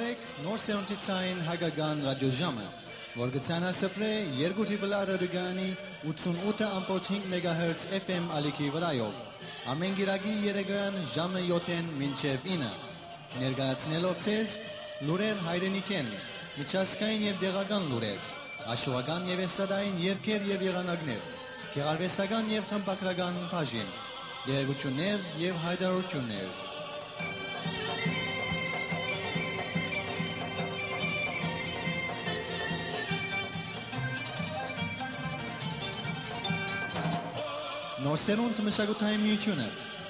սփրեք նոր սերունդի ցայն հագագան ռադիոժամը, որ գցանա սփրե երկու տիպլա ռադիոգանի 88.5 MHz FM ալիքի վրայով։ Ամեն գիրագի երեգան ժամը 7-ին մինչև 9։ Ներկայացնելով ցեզ լուրեր հայրենիքեն, միջազգային եւ դեղական լուրեր, աշխուհական եւ էստադային երգեր եւ եղանակներ, գեղարվեստական եւ խմբակրական բաժին, երեգություններ եւ հայտարարություններ։ Նոր սերունդ մշակութային միությունը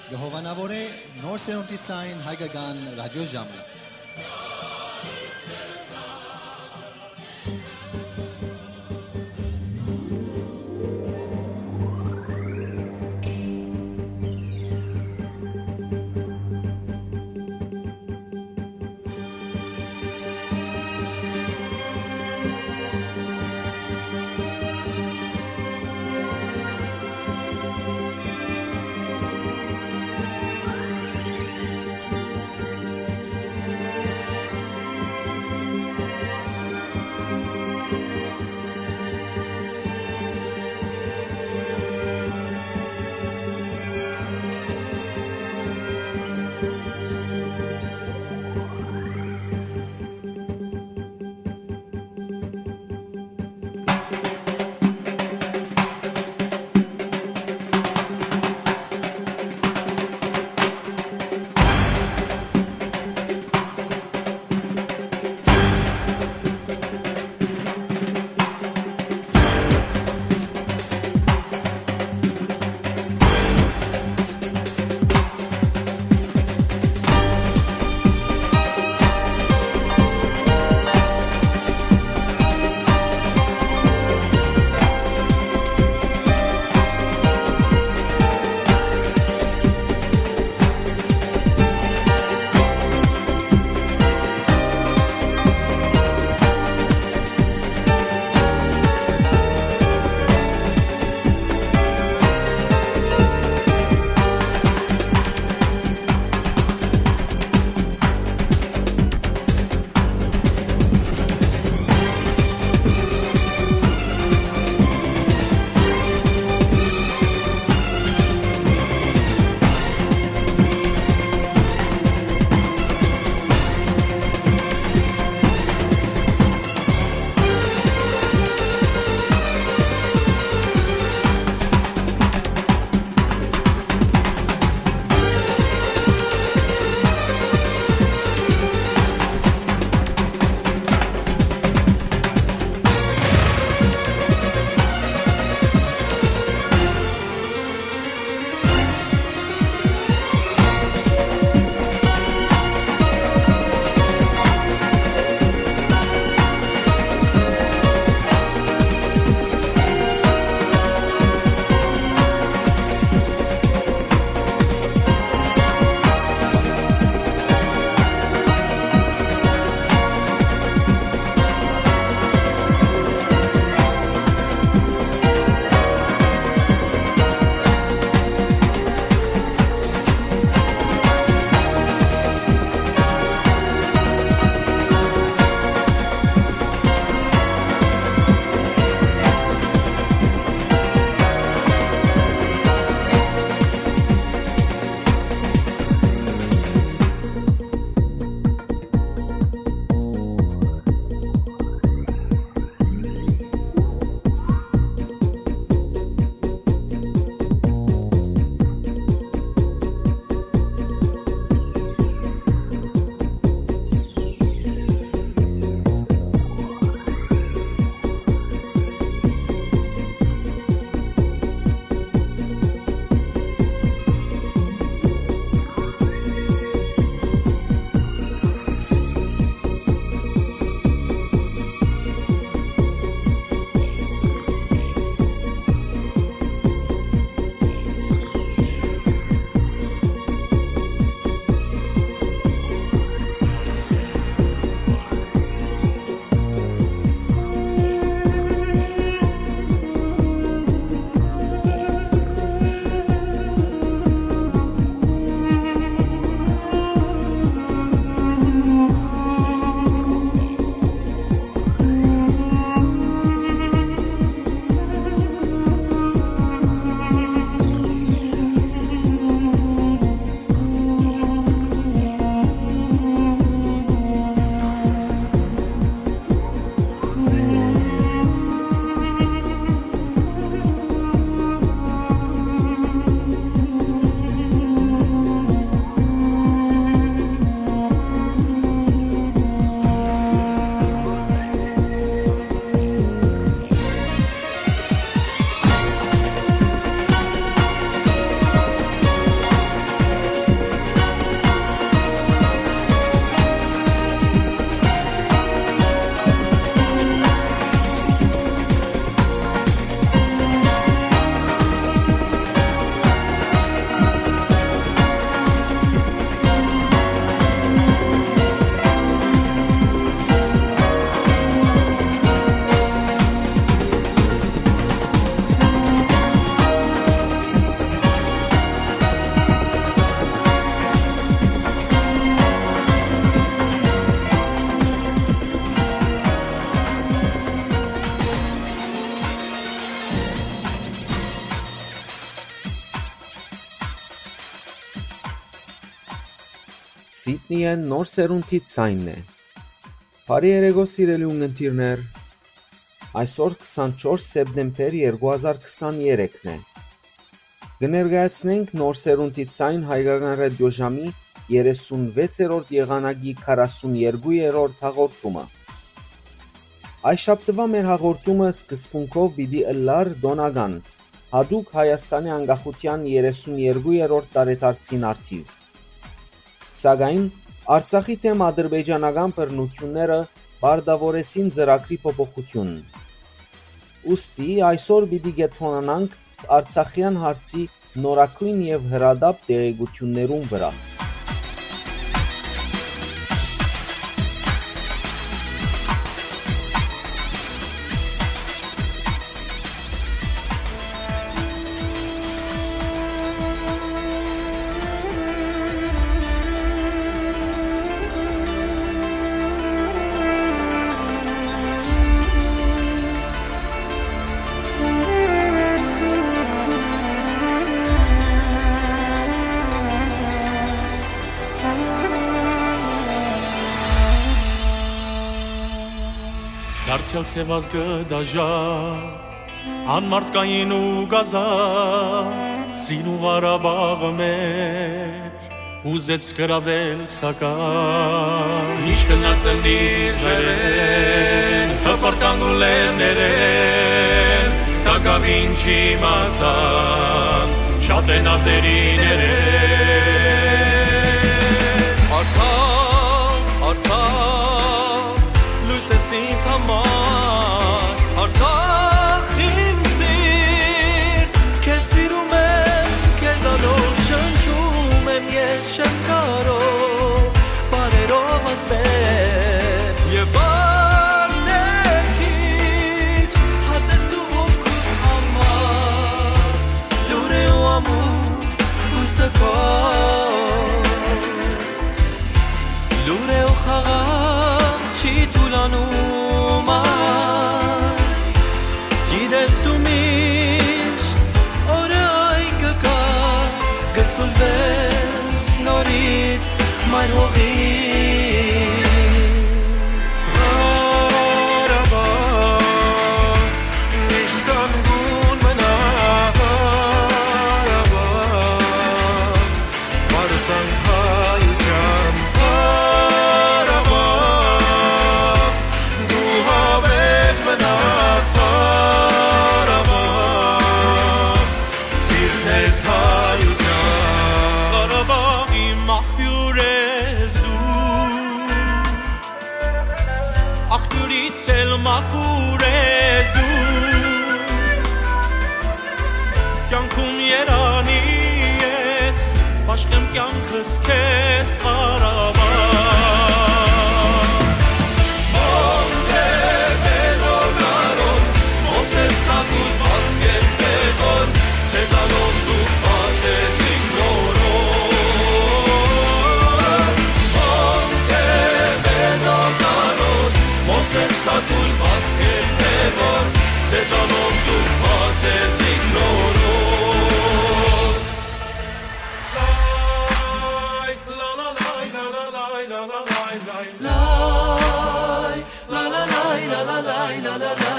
գհովանավոր է նոր սերունդի ցայն հայկական ռադիոժամը։ Սիդնիեն նոր սերունդի ցայնն է։ Բարի երեկո սիրելի ունգընտիրներ։ Այսօր 24 սեպտեմբեր 2023-ն է։ Կներկայացնենք նոր սերունդի ցայն հայկական ռադիոժամի 36-րդ եղանակի 42-րդ հաղորդումը։ Այս շաբթվա մեր հաղորդումը սկզբունքով պիտի ըլլար դոնական հadoop Հայաստանի անկախության 32-րդ տարեդարձին արդիվ։ Սակայն Արցախի թեմ ադրբեջանական բռնությունները բարդավորեցին ծրագրի փոփոխություն։ Ոստի այսօր պիտի գետնանանք Արցախյան հարցի նորակույն եւ հրադապ տեղեկություններուն վրա։ դարձյալ սևազգը դաժա անմարտկային ու գազա սին ու Ղարաբաղը մեր ուզեց գրավել սակայն Ինչ կնացել իր ժերեն հպարտան ու լերներեն տակավին չի մազան շատ են ազերիներեն Արցախ, Արցախ, լույս ես ինձ համար, ասել, եւ բարնեքիչ, հացես դու ոգուս համար, լուր է ու ամուր, լույսը կա Լուր է ու խաղաղ չի թուլանում այ Գիտես դու միշտ օրը այն կկա Գծուլվես նորից մայր հողի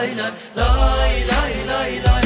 لاي لاي لاي لاي لا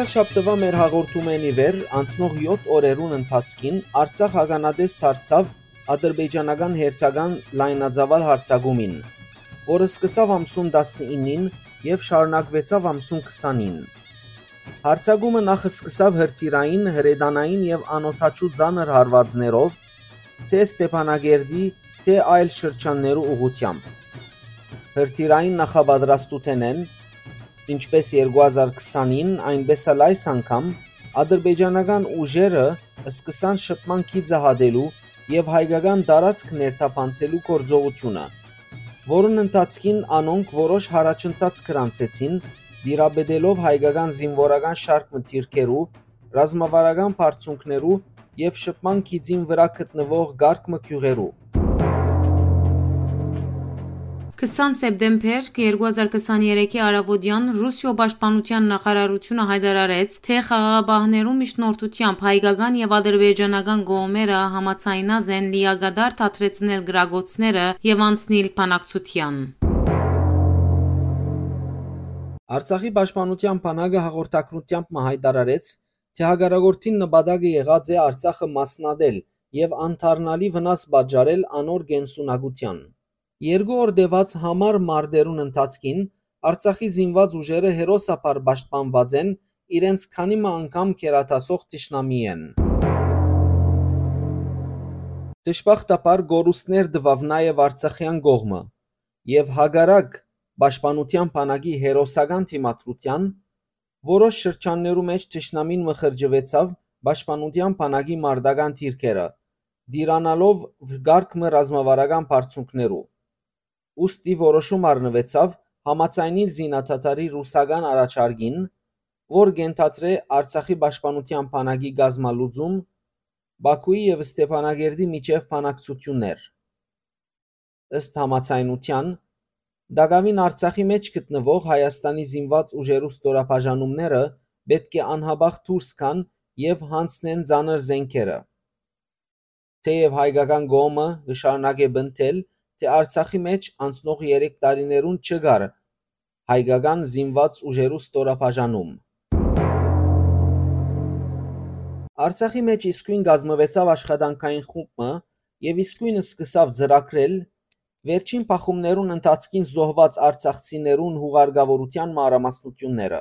Անցյալ շաբթվա մեր հաղորդումեն ի վեր անցնող 7 օրերուն ընթացքին Արցախ ագանադես դարձավ ադրբեջանական հերթական լայնածավալ հարցագումին, որը սկսավ ամսուն 19-ին եւ շարունակվեցավ ամսուն 20-ին։ Հարցագումը նախ սկսավ հրթիրային, հրեդանային եւ անօթաչու ծանր հարվածներով, թե Ստեփանագերդի, թե այլ շրջաններու ուղությամբ։ Հրթիրային նախապատրաստութենեն ինչպես 2020-ին, այնպես էլ այս անգամ ադրբեջանական ուժերը սկսան շփման քիծը հադելու եւ հայկական տարածք ներթափանցելու գործողությունը, որոնց ընթացքին անոնք որոշ հարաճընթաց գրանցեցին, դիրաբեդելով հայկական զինվորական շարք մթիրքերու, ռազմավարական բարձունքներու եւ շփման քիծին վրա գտնվող գարկ մքյուղերու։ 20 սեպտեմբեր 2023-ի արավոտյան Ռուսիո պաշտպանության նախարարությունը հայտարարեց, թե խաղաղապահներու միջնորդությամբ հայկական եւ ադրբեջանական կողմերը համաձայնած են լիագադար թատրեցնել գրագոցները եւ անցնել բանակցության։ Արցախի պաշտպանության բանակը հաղորդակցությամբ հայտարարեց, թե հագարագործին նպատակը եղած է Արցախը մասնադել եւ անթարնալի վնաս պատճառել անոր գենսունակության։ Երկու օր դեված համար մարտերուն ընթացքին Արցախի զինված ուժերը հերոսապար պաշտպանված են իրենց քանի մը անգամ կերատասող ճշնամի են։ Դժբախտաբար գորուստներ դվավ նաև Արցախյան կողմը եւ հագարակ պաշտպանության բանակի հերոսական թիմակրության որոշ շրջաններու մեջ ճշնամին մխրջվեցավ պաշտպանության բանակի մարտական թիրքերը դիրանալով գարկմը ռազմավարական բարձունքներու ուստի որոշում առնվեցավ համաձայնել զինադատարի ռուսական առաջարկին, որ կենթադրե Արցախի պաշտպանության բանակի գազմալուծում Բաքուի եւ Ստեփանագերդի միջև բանակցություններ։ Ըստ համաձայնության Դագավին Արցախի մեջ գտնվող Հայաստանի զինված ուժերու ստորաբաժանումները պետք է անհաբախ դուրս գան եւ հանցնեն ցաներ զենքերը։ Թեև հայկական գոմը շարունակե բնթել թե Արցախի մեջ անցնող երեք տարիներուն չկար հայկական զինված ուժերու ստորաբաժանում։ Արցախի մեջ իսկույն գազմվեցավ աշխատանքային խումբը եւ իսկույն սկսավ ծրագրել վերջին փախումներուն ընթացքին զոհված արցախցիներուն հուղարկավորության մանրամասնությունները։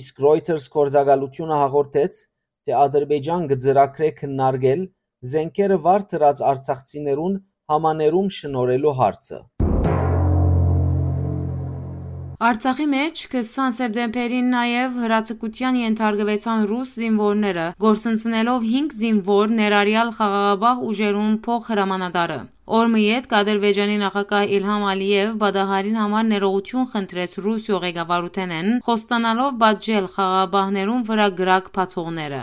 Իսկ Reuters կորզակալությունը հաղորդեց, թե Ադրբեջան գծրակրե քննարկել զենքերը վար դրած արցախցիներուն համաներում շնորհելու հարցը։ Արցախի մեջ 20 սեպտեմբերին նաև հրացակության ենթարկվեցան ռուս զինվորները, գործընծնելով 5 զինվոր ներառյալ խաղաղապահ ուժերուն փոխհրամանատարը։ Օրմը յետ Ադրբեջանի նախագահ Իլհամ Ալիև բադահարին համար ներողություն խնդրեց Ռուսիո ղեկավարութենեն, խոստանալով բաժել խաղաղապահներուն վրա գրակ բացողները։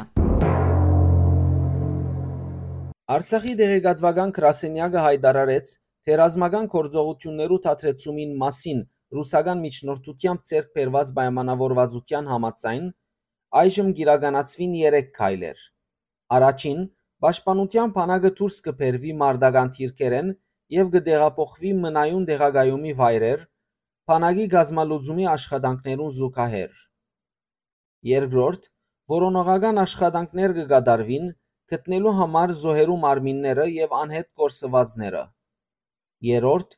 Արցախի դեղեկատվական գրասենյակը հայտարարեց, թե ռազմական գործողություններու թատրեցումին մասին ռուսական միջնորդությամբ ձեռք բերված պայմանավորվածության համաձայն այժմ կիրականացվին 3 քայլեր։ Առաջին՝ պաշտպանության բանակը դուրս կբերվի մարտական թիրքերեն եւ կդեղափոխվի մնայուն տեղակայումի վայրեր բանակի գազմալուծումի աշխատանքներուն զուգահեռ։ Երկրորդ՝ որոնողական աշխատանքներ կկատարվին գտնելու համար զոհերու մարմինները եւ անհետ կորսվածները։ Երրորդ՝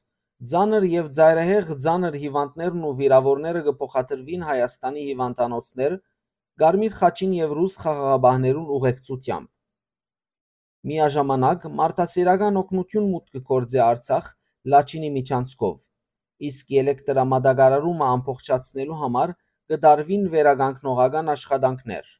ծանր եւ ծայրահեղ ծանր հիվանդներն ու վիրավորները կփոխադրվին Հայաստանի հիվանդանոցներ Գարմիր խաչին եւ ռուս խաղաղաբահներուն ուղեկցությամբ։ Միաժամանակ մարդասիրական օգնություն մուտք կգործե Արցախ Լաչինի միջանցքով, իսկ էլեկտրամատակարարումը ամբողջացնելու համար կդարվին վերականգնողական աշխատանքներ։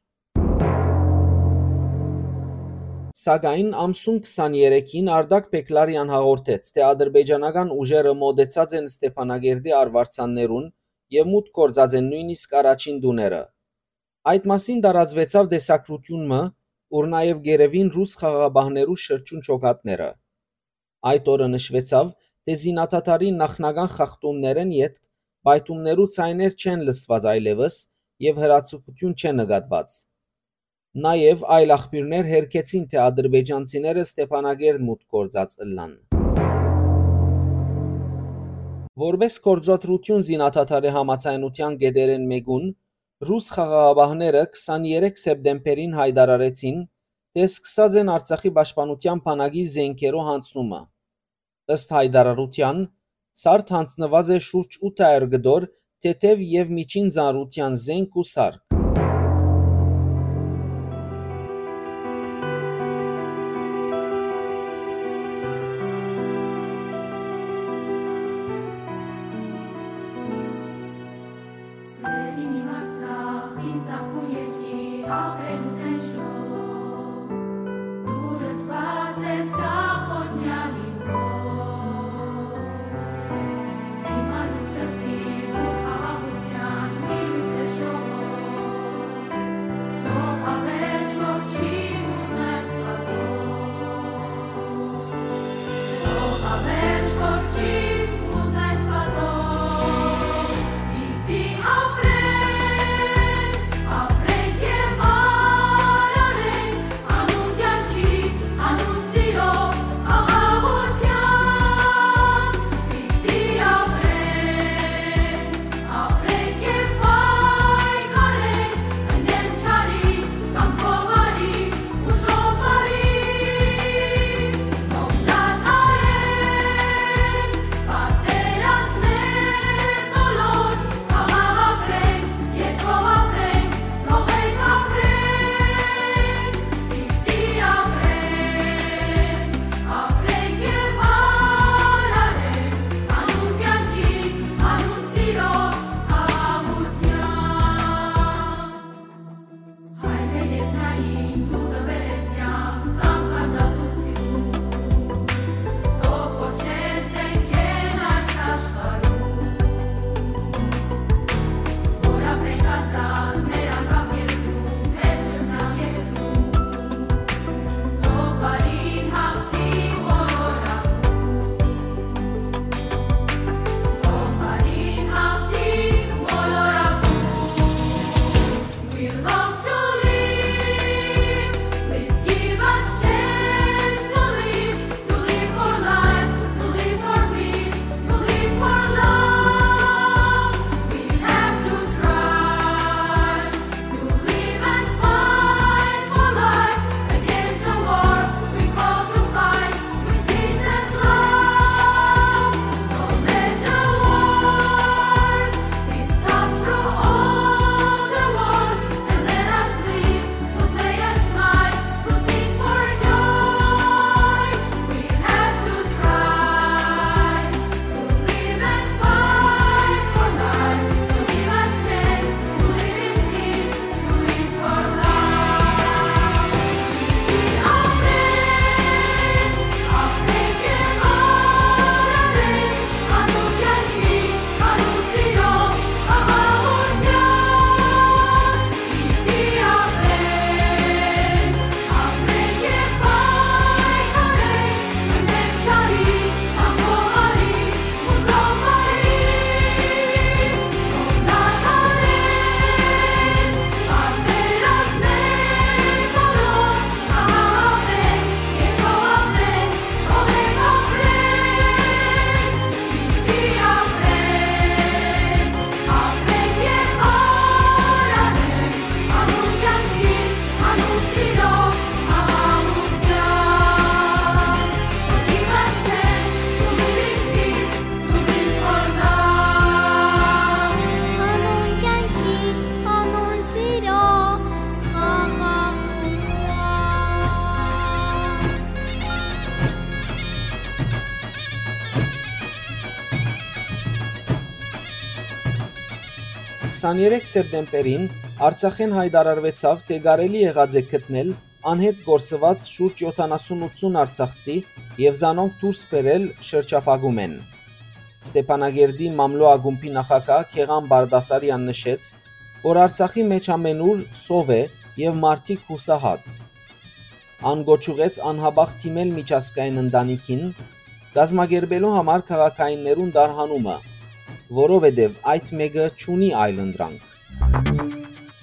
Սակայն ամսուն 23-ին Արտակ Բեկլարյան հաղորդեց, թե ադրբեջանական ուժերը մոտեցած են Ստեփանագերդի արվարձաններուն եւ մուտք գործած են նույնիսկ առաջին տուները։ Այդ մասին տարածվեցավ դեսակրությունը, ուր նաեւ գերևին ռուս խաղաղապահներու շրջուն ճոգատները։ Այդ օրը նշվեցավ, թե զինաթաթարի նախնական խախտումներն յետք բայթումներու ցայներ չեն լսված այլևս եւ հրացակություն չեն նկատված։ Նաև այլ աղբյուրներ հերքեցին, թե ադրբեջանցիները Ստեփանագերդ մուտք գործած ըլլան։ Որպես գործադրություն զինադադարի համաձայնության գետերեն մեկուն Ռուս խաղաղաբահները 23 սեպտեմբերին հայտարարեցին, թե սկսած են Արցախի պաշտպանության բանակի զենքերով հանձնումը։ Ըստ հայտարարության, սարդ հանձնված է շուրջ 800 գդոր թեթև եւ միջին ծանրության զենք ու սարք։ 23 սեպտեմբերին Արցախեն հայտարարվեցավ, թե կարելի եղած է գտնել անհետ գործված շուրջ 70-80 արցախցի եւ զանոնք դուրս բերել շրջապագում են։ Ստեփանագերդի մամլո ագումբի նախագահ Քեղան Բարդասարյան նշեց, որ Արցախի մեջ ամենուր սով է եւ մարտիկ հուսահատ։ Անգոչուղեց անհաբախ թիմել միջազգային ընտանիքին գազմագերբելու համար քաղաքայիններուն դարհանումը, որովհետև այդ մեկը ճունի այլընտրանք։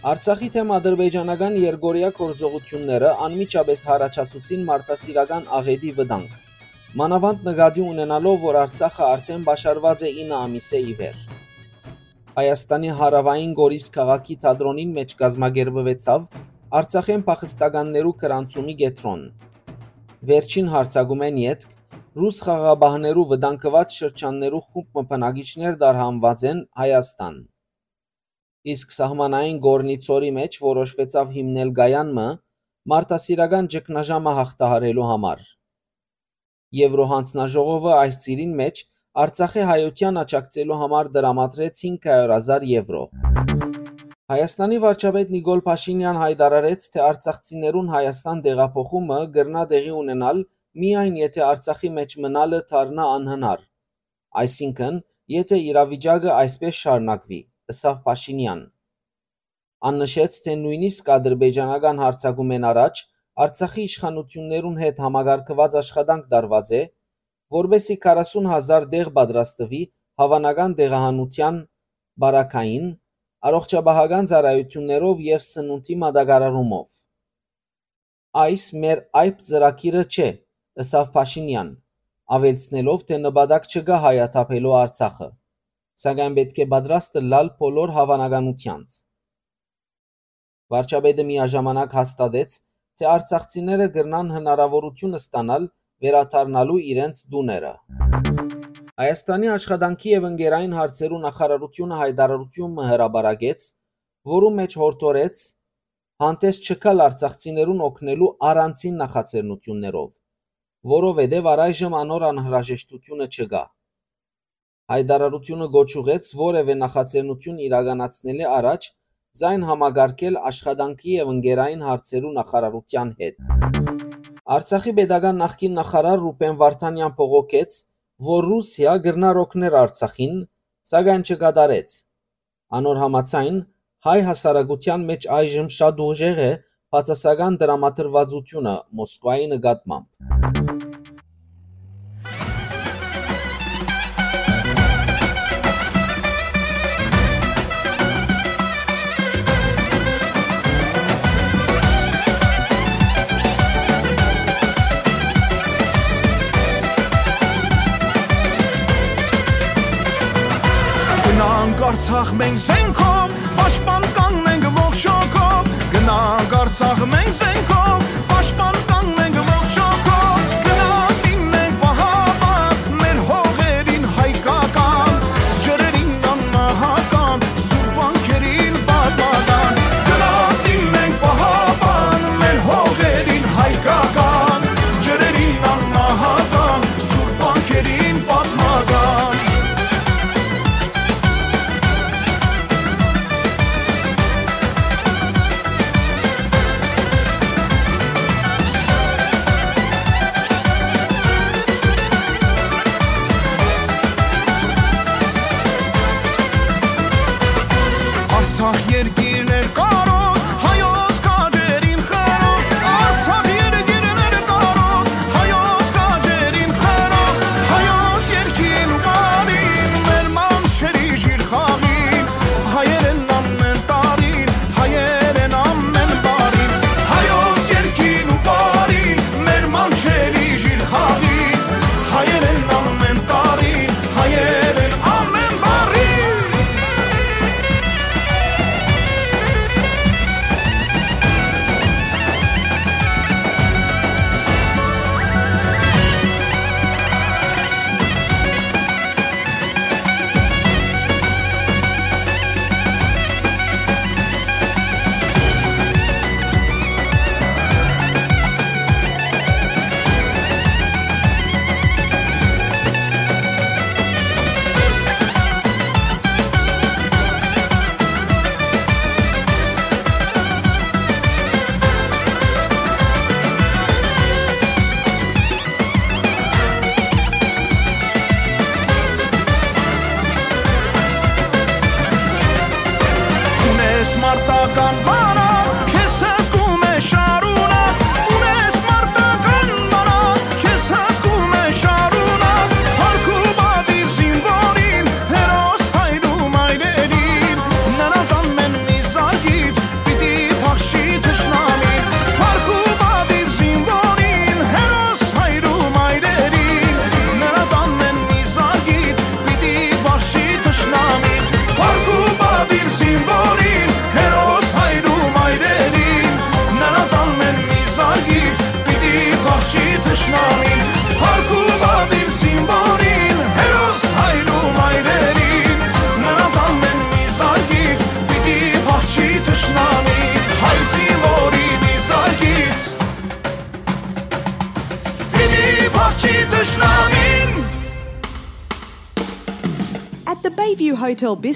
Արցախի թեմ ադրբեջանական Երգորիա կորձողությունները անմիջապես հարաճացուցին մարտահրավերական աղետի վտանգ։ Մանավանդ նկատի ունենալով, որ Արցախը արդեն բաշարված է 9 ամիս է ի վեր։ Հայաստանի հարավային Գորիս քաղաքի թատրոնին մեջ կազմակերպվեցավ Արցախեն փախստականներու կրանցումի գետրոն։ Վերջին հարցագումեն յետք ռուս խաղաբահներու վտանգված շրջաններու խումբ մփնագիչներ դարհանված են Հայաստան։ Իսկ սահմանային Գորնիցորի մեջ որոշվեցավ հիմնել գայանմը մարտասիրական ճգնաժամը հաղթահարելու համար։ Եվրոհանձնաժողովը այս ծիրին մեջ Արցախի հայության աջակցելու համար դրամատրեց 500.000 եվրո։ Հայաստանի վարչապետ Նիկոլ Փաշինյան հայտարարեց, թե արցախցիներուն Հայաստան տեղափոխումը կգրնա տեղի ունենալ միայն եթե Արցախի մեջ մնալը դառնա անհնար։ Այսինքն, եթե իրավիճակը այսպես շարունակվի, ըսավ Փաշինյան։ Աննշեց, թե նույնիսկ ադրբեջանական հարցակումեն առաջ Արցախի իշխանություններուն հետ համագարկված աշխատանք դարված է, որբեսի 40000 դեղ պատրաստվի հավանական տեղահանության բարակային առողջապահական ծառայություններով եւ սնունդի մատակարարումով։ Այս մեր այբ ծրագիրը չէ, ըսավ Փաշինյան, ավելցնելով, թե նպատակ չկա հայաթափելու Արցախը, սակայն պետք է պատրաստը լալ բոլոր հավանականությանց։ Վարչապետը միաժամանակ հաստատեց, թե արցախցիները կգրնան հնարավորություն ստանալ վերադառնալու իրենց դուները։ Հայաստանի աշխատանքի եւ ընկերային հարցերու նախարարությունը հայտարարություն հրաբարագեց, որում մեջ հորդորեց հանդես չկալ արցախցիներուն օգնելու առանցին նախաձեռնություններով, որովհետև առայժմ անոր անհրաժեշտությունը չկա։ Հայտարարությունը գոչուղեց որևէ նախաձեռնություն իրականացնելի առաջ զայն համագարկել աշխատանքի եւ ընկերային հարցերու նախարարության հետ։ Արցախի pedagogan նախկին նախարար Ռուպեն Վարդանյան փողոքեց, որ Ռուսիա գրնար օգներ Արցախին, սակայն չկատարեց։ Անոր համացայն հայ հասարակության մեջ այժմ շատ ուժեղ է բացասական դրամատրվածությունը Մոսկվայի նկատմամբ։ Արցախ մենք զենքով, պաշտպան Գնանք Արցախ մենք զենքով, պաշտպան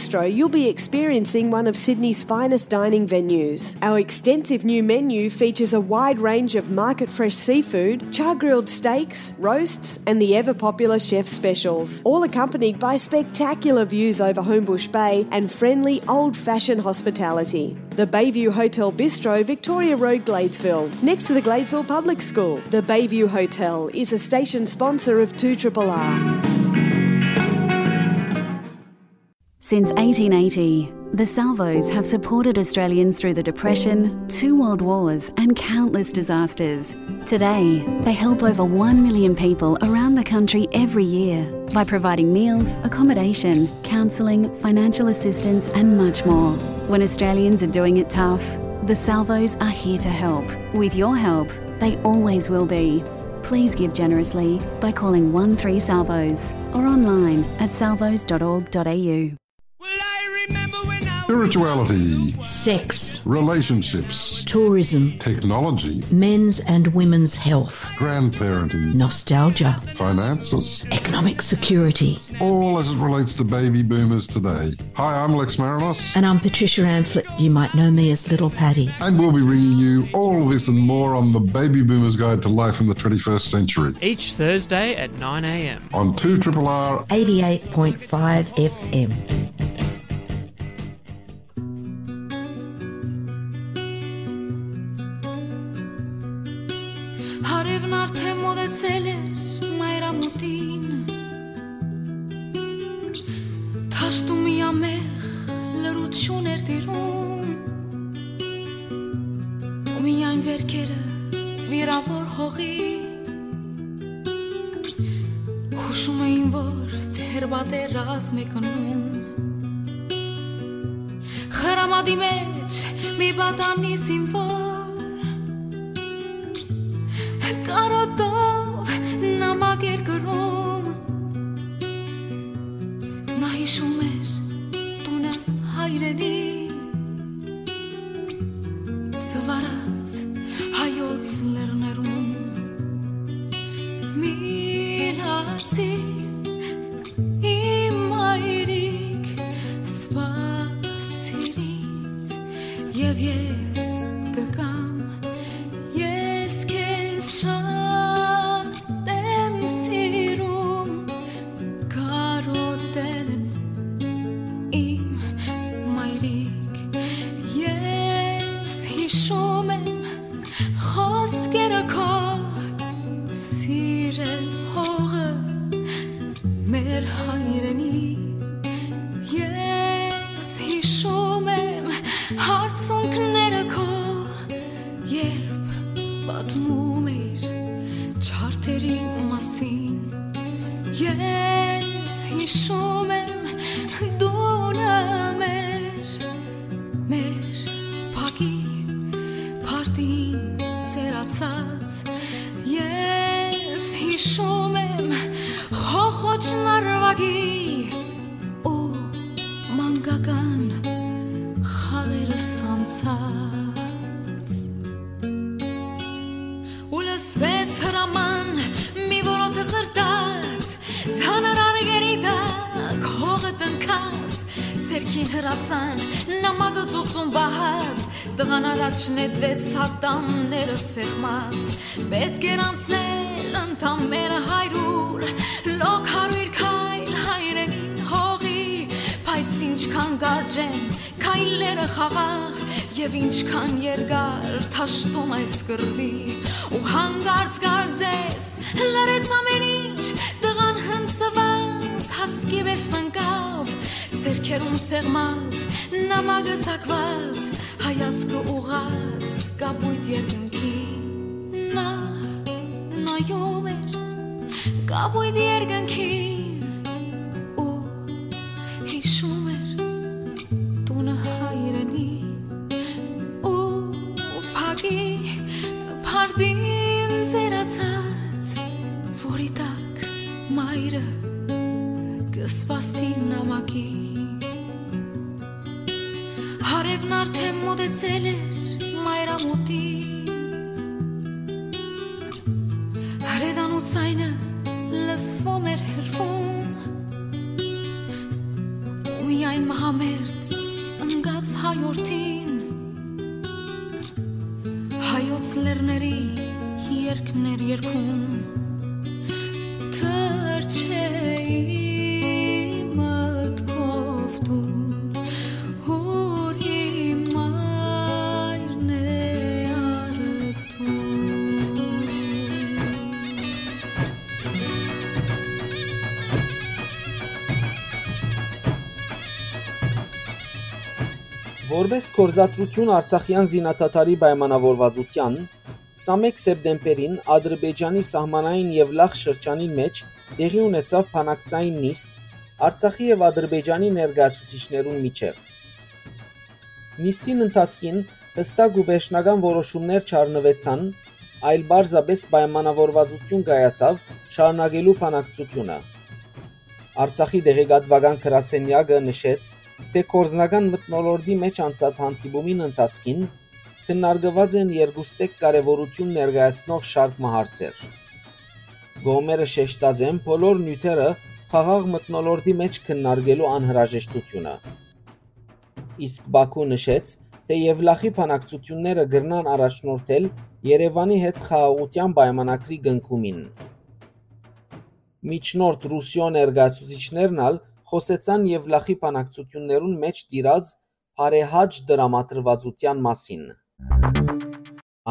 Bistro, you'll be experiencing one of Sydney's finest dining venues. Our extensive new menu features a wide range of market fresh seafood, char grilled steaks, roasts, and the ever popular chef specials, all accompanied by spectacular views over Homebush Bay and friendly old fashioned hospitality. The Bayview Hotel Bistro, Victoria Road, Gladesville, next to the Gladesville Public School. The Bayview Hotel is a station sponsor of 2RRR. Since 1880, the Salvos have supported Australians through the Depression, two world wars, and countless disasters. Today, they help over 1 million people around the country every year by providing meals, accommodation, counselling, financial assistance, and much more. When Australians are doing it tough, the Salvos are here to help. With your help, they always will be. Please give generously by calling 13 Salvos or online at salvos.org.au. Spirituality, sex, relationships, tourism, technology, men's and women's health, grandparenting, nostalgia, finances, economic security. all as it relates to baby boomers today. Hi, I'm Lex Marinos, And I'm Patricia Amphlett. You might know me as Little Patty. and we'll be bringing you all of this and more on the Baby Boomers Guide to Life in the 21st Century Each Thursday at 9am. on 2 Triple R 88.5 FM. Որպես կորզատրություն Արցախյան զինաթաթարի պայմանավորվածության 21 սեպտեմբերին Ադրբեջանի սահմանային եւ լախ շրջանի մեջ տեղի ունեցավ փանակցային նիստ Արցախի եւ Ադրբեջանի ներկայացուցիչներուն միջև։ Նիստին ընթացքին հստակ ու վերջնական որոշումներ չառնվեցան, այլ բարձաբես պայմանավորվածություն կայացավ շարունակելու փանակցությունը։ Արցախի դեղեկատվական գրասենյակը նշեց, թե կորզնական մտնոլորտի մեջ անցած հանդիպումին ընթացքին քննարկված են երկուստեք կարևորություն ներկայացնող շարք մահարցեր։ Գոմերը շեշտած են բոլոր նյութերը խաղաղ մտնոլորտի մեջ քննարկելու անհրաժեշտությունը։ Իսկ Բաքու նշեց, թե Եվլախի փանակցությունները գրնան առաջնորդել Երևանի հետ խաղաղության պայմանագրի գնքումին։ Միջնորդ Ռուսիո ներկայացուցիչներն ալ խոսեցան Եվլախի բանակցություններուն մեջ դիրած բարեհաճ դրամատրվածության մասին։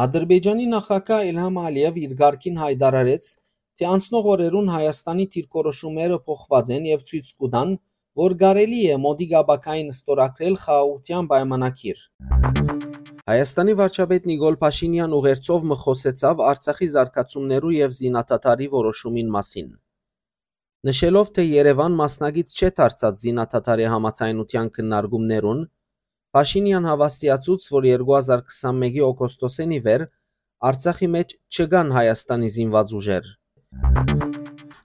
Ադրբեջանի նախագահ Իլհամ Ալիև իր ղարքին հայտարարեց, թե անցնող օրերուն Հայաստանի դիրքորոշումները փոխված են եւ ցույց կտան, որ կարելի է մոդիգաբակային ստորագրել խաղաղության պայմանագիր։ Հայաստանի վարչապետ Նիկոլ Փաշինյան ուղերձով մխոսեցավ Արցախի զարգացումներու եւ զինաթաթարի որոշումին մասին։ Նշելով, թե Երևան մասնագից չէ դարձած զինաթաթարի համացայնության քննարկումներուն, Փաշինյան հավաստիացուց, որ 2021-ի օգոստոսին ի վեր Արցախի մեջ չկան Հայաստանի զինված ուժեր։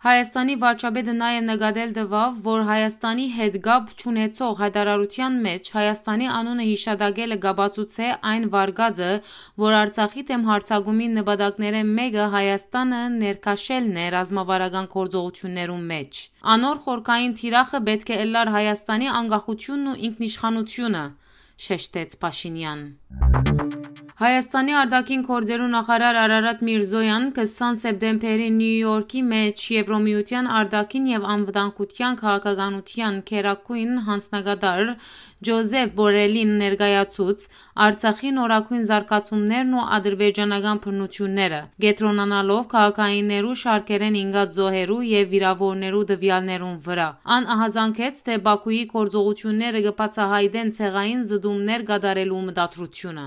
Հայաստանի վարչապետը նաև նկատել տվավ, որ Հայաստանի հետ գապ չունեցող հայտարարության մեջ Հայաստանի անունը հիշադակելը գաբացուցե այն վարկածը, որ Արցախի դեմ հարցակումի նպատակները մեկը Հայաստանը ներքաշելն է ռազմավարական գործողություններում մեջ։ Անոր խորքային թիրախը պետք է ըլլար Հայաստանի անկախությունն ու ինքնիշխանությունը, շեշտեց Փաշինյան։ Հայաստանի արտաքին գործերու նախարար Արարատ Միրզոյան 20 սեպտեմբերին Նյու Յորքի մեջ Եվրոմիության արտաքին եւ անվտանգության քաղաքականության քերակույն հանձնագետար Ջոզեֆ Բորելին ներկայացուց Արցախի նորակույն զարգացումներն ու ադրբեջանական բռնությունները, գետրոնանալով քաղաքայիններու շարքերեն ինգած զոհերու եւ վիրավորներու դվյալներուն վրա։ Ան ահազանգեց, թե Բաքուի գործողությունները կբացահայտեն ցեղային զդումներ կատարելու մտադրությունը։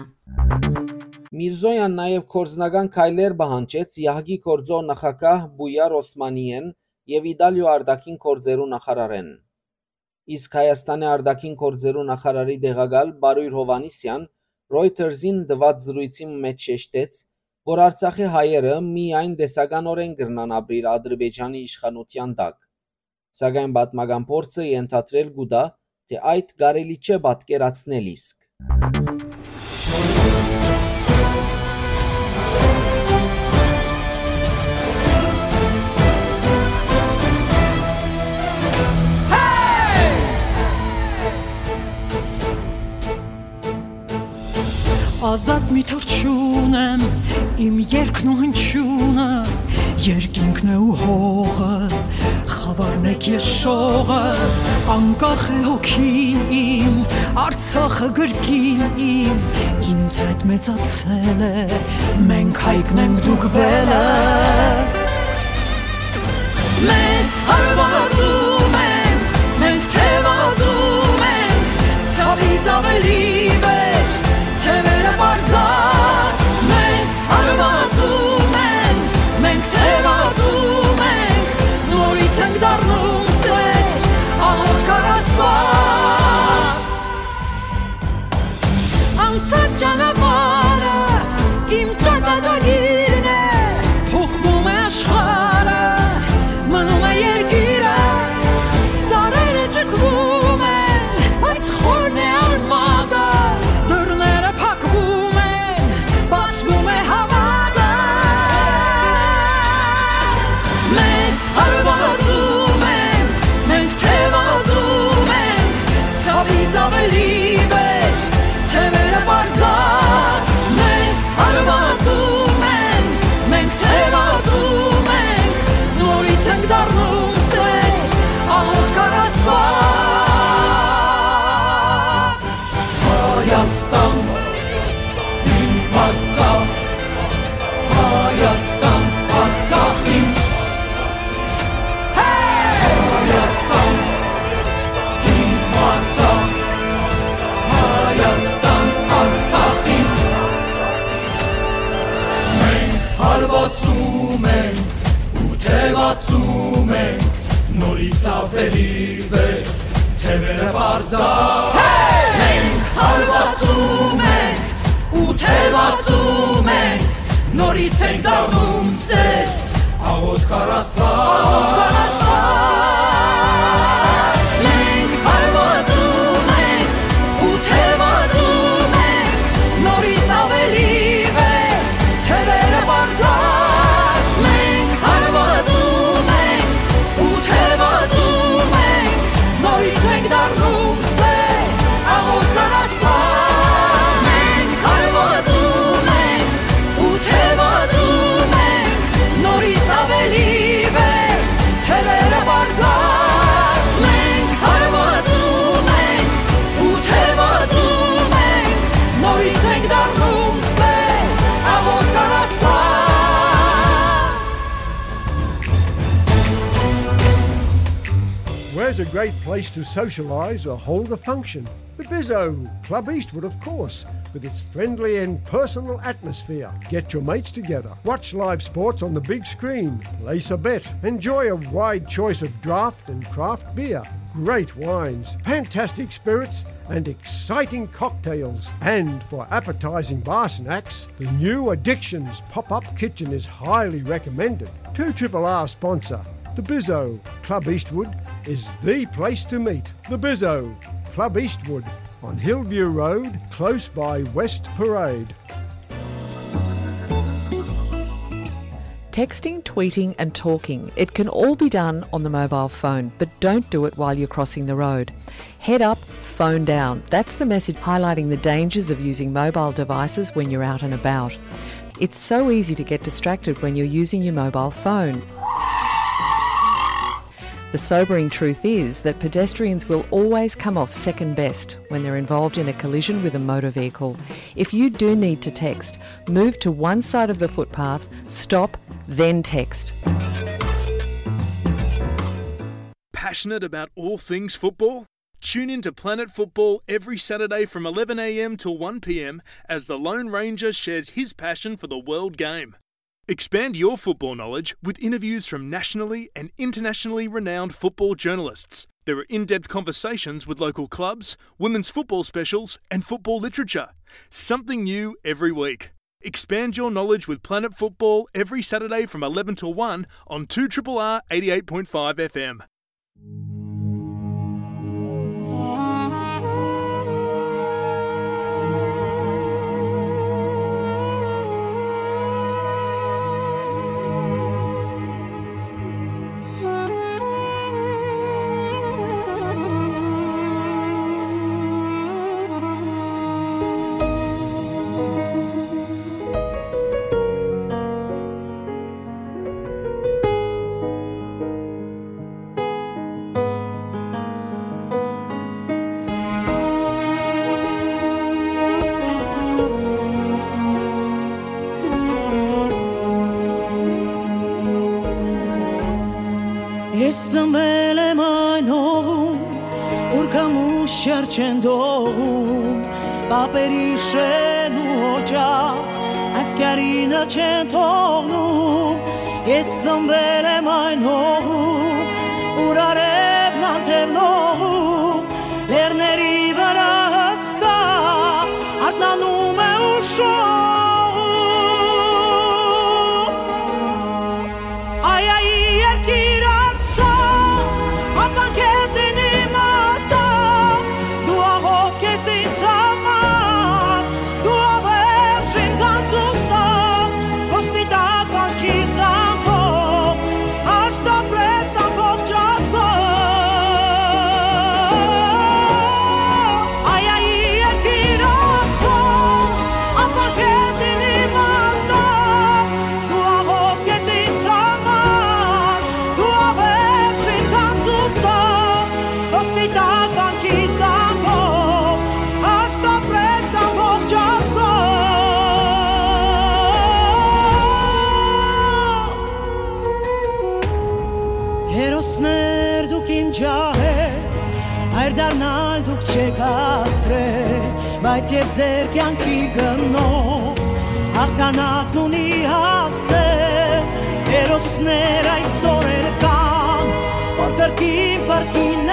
Միրզոյան նաև կորզնական քայլեր բանջեց Յահգի կորձո նախագահ Բույար Օսմանիեն եւ Իտալիո արտաքին կորձերու նախարարեն։ Իսկ Հայաստանի արտաքին կորձերու նախարարի դեղակալ Բարույր Հովանիսյան Reuters-ին դված զրույցի մեջ շեշտեց, որ Արցախի հայերը միայն տեսականորեն կրնան ապրիլ Ադրբեջանի իշխանության տակ։ Սակայն պատմական փորձը ենթադրել գուտա, թե այդ կարելի չէ պատկերացնել իսկ։ Ազատ մի թրջուն եմ իմ երկն ու հնչյունը երկինքն է ու հողը խավարն եք ես շողը անկախ է հոգին իմ արցախը գրկին իմ ինձ այդ մեծացել է մենք հայկն ենք դուք բելը մեզ հարվածում են մենք թևածում ենք ցավից ավելի վեր բարձած մեզ ավելի վեր թևերը բարձա մենք հարվածում ենք ու թևածում ենք նորից ենք դառնում սեր աղոտ կարաստված աղոտ կարաստված a great place to socialise or hold a function? The Bizzo, Club Eastwood, of course, with its friendly and personal atmosphere. Get your mates together, watch live sports on the big screen, place a bet, enjoy a wide choice of draft and craft beer, great wines, fantastic spirits, and exciting cocktails. And for appetising bar snacks, the new Addictions pop up kitchen is highly recommended. 2 Triple R sponsor. The Bizzo, Club Eastwood, is the place to meet. The Bizzo, Club Eastwood, on Hillview Road, close by West Parade. Texting, tweeting, and talking. It can all be done on the mobile phone, but don't do it while you're crossing the road. Head up, phone down. That's the message highlighting the dangers of using mobile devices when you're out and about. It's so easy to get distracted when you're using your mobile phone. The sobering truth is that pedestrians will always come off second best when they're involved in a collision with a motor vehicle. If you do need to text, move to one side of the footpath, stop, then text. Passionate about all things football? Tune in to Planet Football every Saturday from 11am till 1pm as the Lone Ranger shares his passion for the world game. Expand your football knowledge with interviews from nationally and internationally renowned football journalists. There are in depth conversations with local clubs, women's football specials, and football literature. Something new every week. Expand your knowledge with Planet Football every Saturday from 11 till 1 on 2RRR 88.5 FM. Պապերի շեն ու օջախ, այս կյարինը չեն թողնում, ես ծնվել չեք հաստրել, բայց եւ ձեր կյանքի գնով, հաղթանակն ունի հասել, Հերոսներ այսօր էլ կան Որ դրկին բրկիններ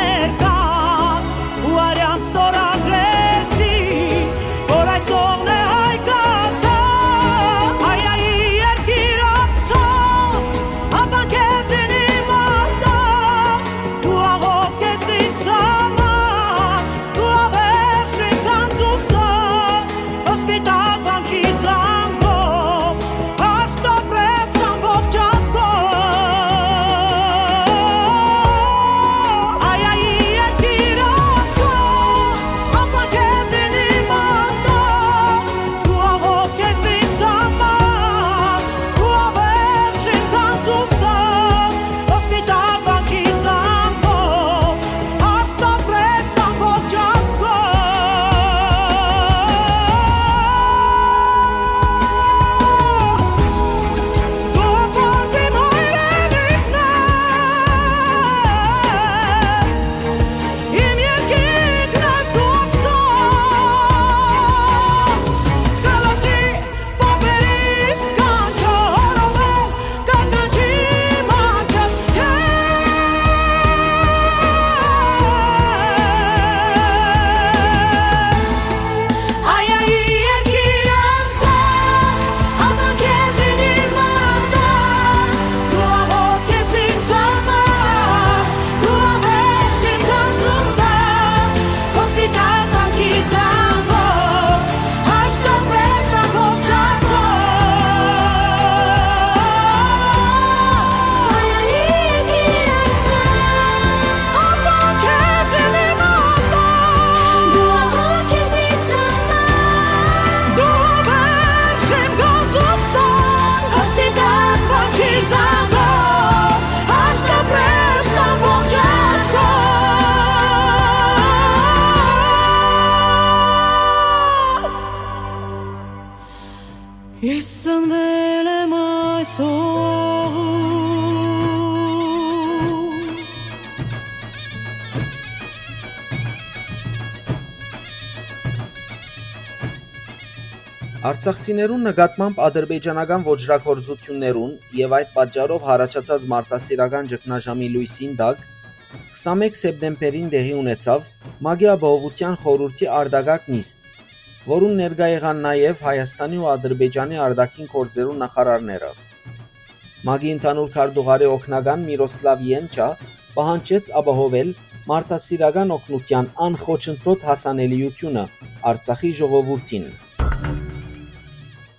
Արցախցիներուն նկատմամբ ադրբեջանական ոչրակորձություններուն եւ այդ պատճառով հարաճած մարտահրավերական ճգնաժամի լույսին տակ 21 սեպտեմբերին տեղի ունեցավ Մագի ապահովության խորհրդի արտագաղթ նիստ, որուն ներկա եղան նաեւ Հայաստանի ու Ադրբեջանի արտաքին գործերու նախարարները։ Մագի ընդհանուր քարտուղարի օկնական Միրոսլավ Յենչա պահանջեց ապահովել մարտահրավերական օգնության անխոչընդոտ հասանելիությունը Արցախի ժողովրդին։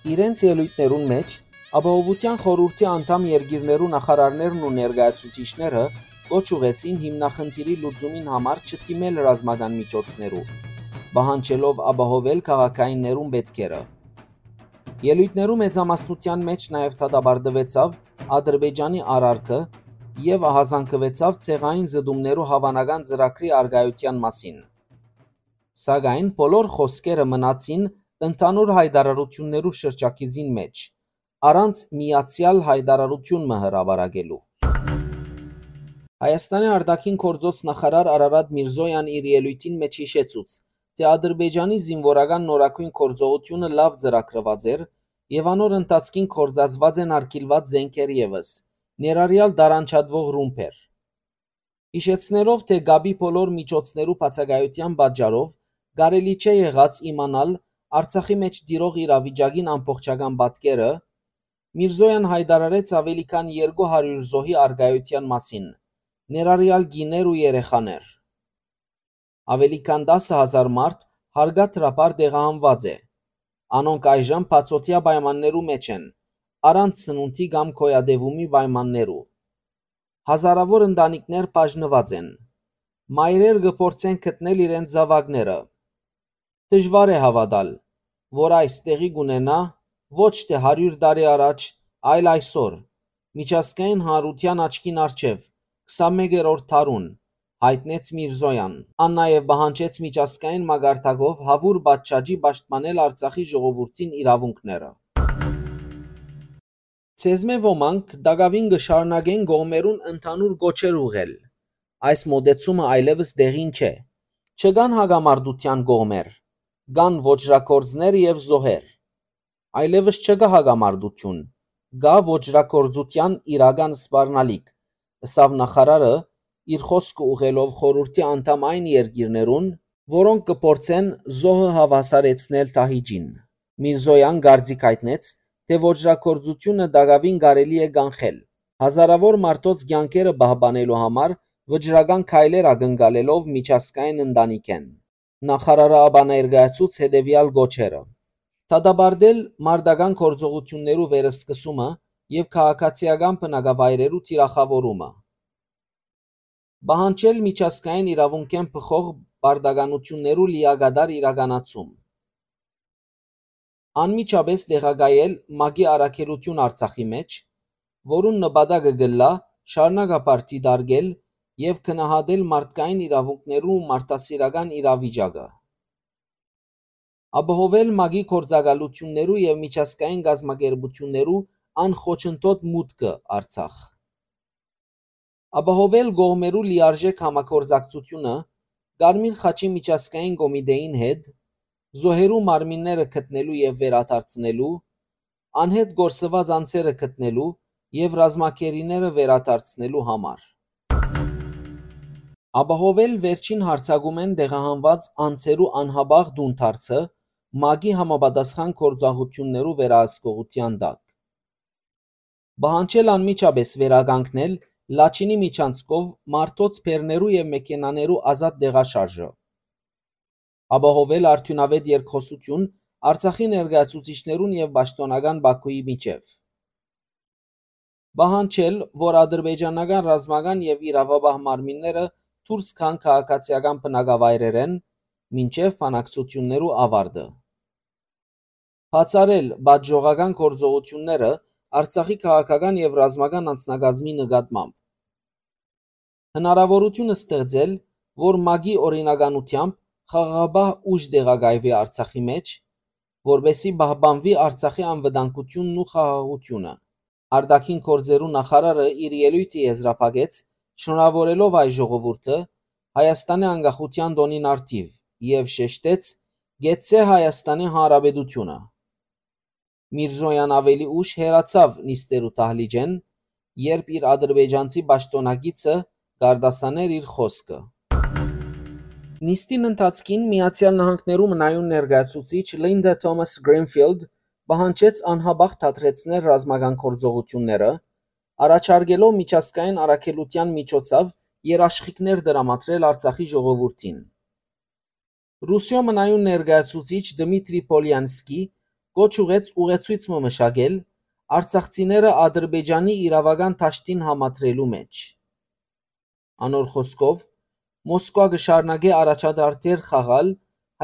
Իրենց ելույթներուն մեջ ապահովության խորհրդի անդամ երկիրներու նախարարներն ու ներկայացուցիչները կոչ ուղեցին հիմնախնդիրի լուծումին համար չթիմել ռազմական միջոցներու, բահանջելով ապահովել քաղաքայիններուն պետքերը։ Ելույթներու մեծամասնության մեջ նաև դատաբարտվեցավ Ադրբեջանի արարքը եւ ահազանգվեցավ ցեղային զդումներու հավանական ծրագրի արգայության մասին։ Սակայն բոլոր խոսքերը մնացին ընդհանուր հայտարարություններու շրջակիցին մեջ, առանց միացյալ հայտարարություն մը հրավարակելու։ Հայաստանի արտաքին գործոց նախարար Արարատ Միրզոյան իր ելույթին մեջ հիշեցուց, թե Ադրբեջանի զինվորական նորակույն գործողությունը լավ ծրագրված էր եւ անոր ընթացքին կորցածված են արկիլված զենքեր եւս, ներառյալ դարանչատվող ռումբեր։ Հիշեցնելով, թե գաբի բոլոր միջոցներու բացակայության պատճառով կարելի չէ եղած իմանալ Արցախի մեջ տիրող իրավիճակին ամբողջական պատկերը, Միրզոյան հայտարարեց ավելի քան 200 զոհի արգայության մասին, ներառյալ գիներ ու երեխաներ։ Ավելի քան 10000 մարդ հարգադրաբար տեղահանված է։ Անոնք այժմ բացօթյա պայմաններու մեջ են, առանց սնունդի կամ գոյատևումի պայմաններու։ Հազարավոր ընտանիքներ բաժնված են։ Մայրեր կփորձեն գտնել իրենց զավակները։ Դժվար է հավատալ, որ այս տեղի կունենա ոչ թե 100 տարի առաջ, այլ այսօր, միջազգային հանրության աչքին առջև 21-րդ դարուն, հայտնեց Միրզոյան։ Ան նաև պահանջեց միջազգային մագարտակով հավուր պատշաճի պաշտպանել Արցախի ժողովրդին իրավունքները։ Ցեզմե ոմանք դակավին կշարունակեն գողմերուն ընդհանուր գոչեր ուղել։ Այս մոդեցումը այլևս դեղին չէ։ Չկան հագամարտության գողմեր, կան ոչրակորձներ եւ զոհեր։ Այլևս չկա հագամարտություն, գա ոչրակորձության իրական սպառնալիք, ըսավ նախարարը իր խոսքը ուղղելով խորհրդի անդամ այն երկիրներուն, որոնք կփորձեն զոհը հավասարեցնել Թահիջին։ Միրզոյան գարձիկ հայտնեց, թե ոչրակորձությունը դակավին կարելի է կանխել։ Հազարավոր մարդոց կյանքերը պահպանելու համար վճռական քայլեր ակնկալելով միջազգային ընտանիք են։ Նախարարը ապա ներկայացուց հետևյալ գոչերը. Դադարել մարդական գործողություններու վերսկսումը եւ քաղաքացիական բնակավայրերու թիրախավորումը։ Բահանջել միջազգային իրավունքեն փխող բարդականություններու լիագադար իրականացում։ Անմիջապես տեղակայել մագի առաքելություն Արցախի մեջ, որուն նպատակը գլա շարունակապար դիտարկել եւ քննադատել մարդկային իրավունքներու մարդասիրական իրավիճակը։ Ապահովել մագի կորցակալություններու եւ միջազգային գազམ་ակերպություններու անխոչնդոտ մուտքը Արցախ։ Ապահովել գողմերու լիարժեք համագործակցությունը Կարմիր խաչի միջազգային կոմիտեին հետ զոհերու մարմինները գտնելու եւ վերադարձնելու, անհետ գործված անձերը գտնելու եւ ռազմակերիները վերադարձնելու համար։ Ապահովել վերջին հարցակումեն տեղահանված անձերու անհաբաղ դունթարցը մագի համապատասխան գործողություններու վերահսկողության տակ։ Բահանջել անմիջապես վերականգնել Լաչինի միջանցքով մարդոց բեռներու եւ մեքենաներու ազատ տեղաշարժը։ Ապահովել արդյունավետ երկխոսություն Արցախի ներկայացուցիչներուն եւ պաշտոնական Բաքուի միջև։ Բահանջել, որ ադրբեջանական ռազմական եւ իրավաբահ մարմինները դուրս գան քաղաքացիական բնակավայրերեն մինչև բանակցություններու ավարտը։ Բացառել պատժողական գործողությունները Արցախի քաղաքական եւ ռազմական անձնակազմի նկատմամբ։ Հնարավորություն ստեղծել, որ մագի օրինականությամբ խաղաղաբահ ուժ տեղակայվի Արցախի մեջ, որբեսի պահպանվի Արցախի անվտանգությունն ու խաղաղությունը։ Արտաքին գործերու նախարարը իր ելույթի եզրափակեց շնորհավորելով այ ժողովուրդը Հայաստանի անկախության տոնին արդիվ եւ շեշտեց գեցե Հայաստանի Հանրապետությունը։ Միրզոյան ավելի ուշ հերացավ նիստերու տահլիջեն, երբ իր ադրբեջանցի պաշտոնակիցը գարդասաներ իր խոսքը։ Նիստին ընթացքին Նահանգներու մնայուն ներկայացուցիչ Լինդա Թոմաս Գրինֆիլդ պահանջեց անհաբաղ դադրեցնել ռազմական գործողությունները, առաջարկելով միջազգային առաքելության միջոցով երաշխիքներ դրամատրել Արցախի ժողովրդին։ Ռուսիո մնայուն ներկայացուցիչ Դմիտրի Պոլյանսկի կոչ ուղեց ուղեցույց մշակել արցախցիները Ադրբեջանի իրավական դաշտին համատրելու մեջ։ Անոր խոսքով Մոսկվա կշարունակի առաջադարձեր խաղալ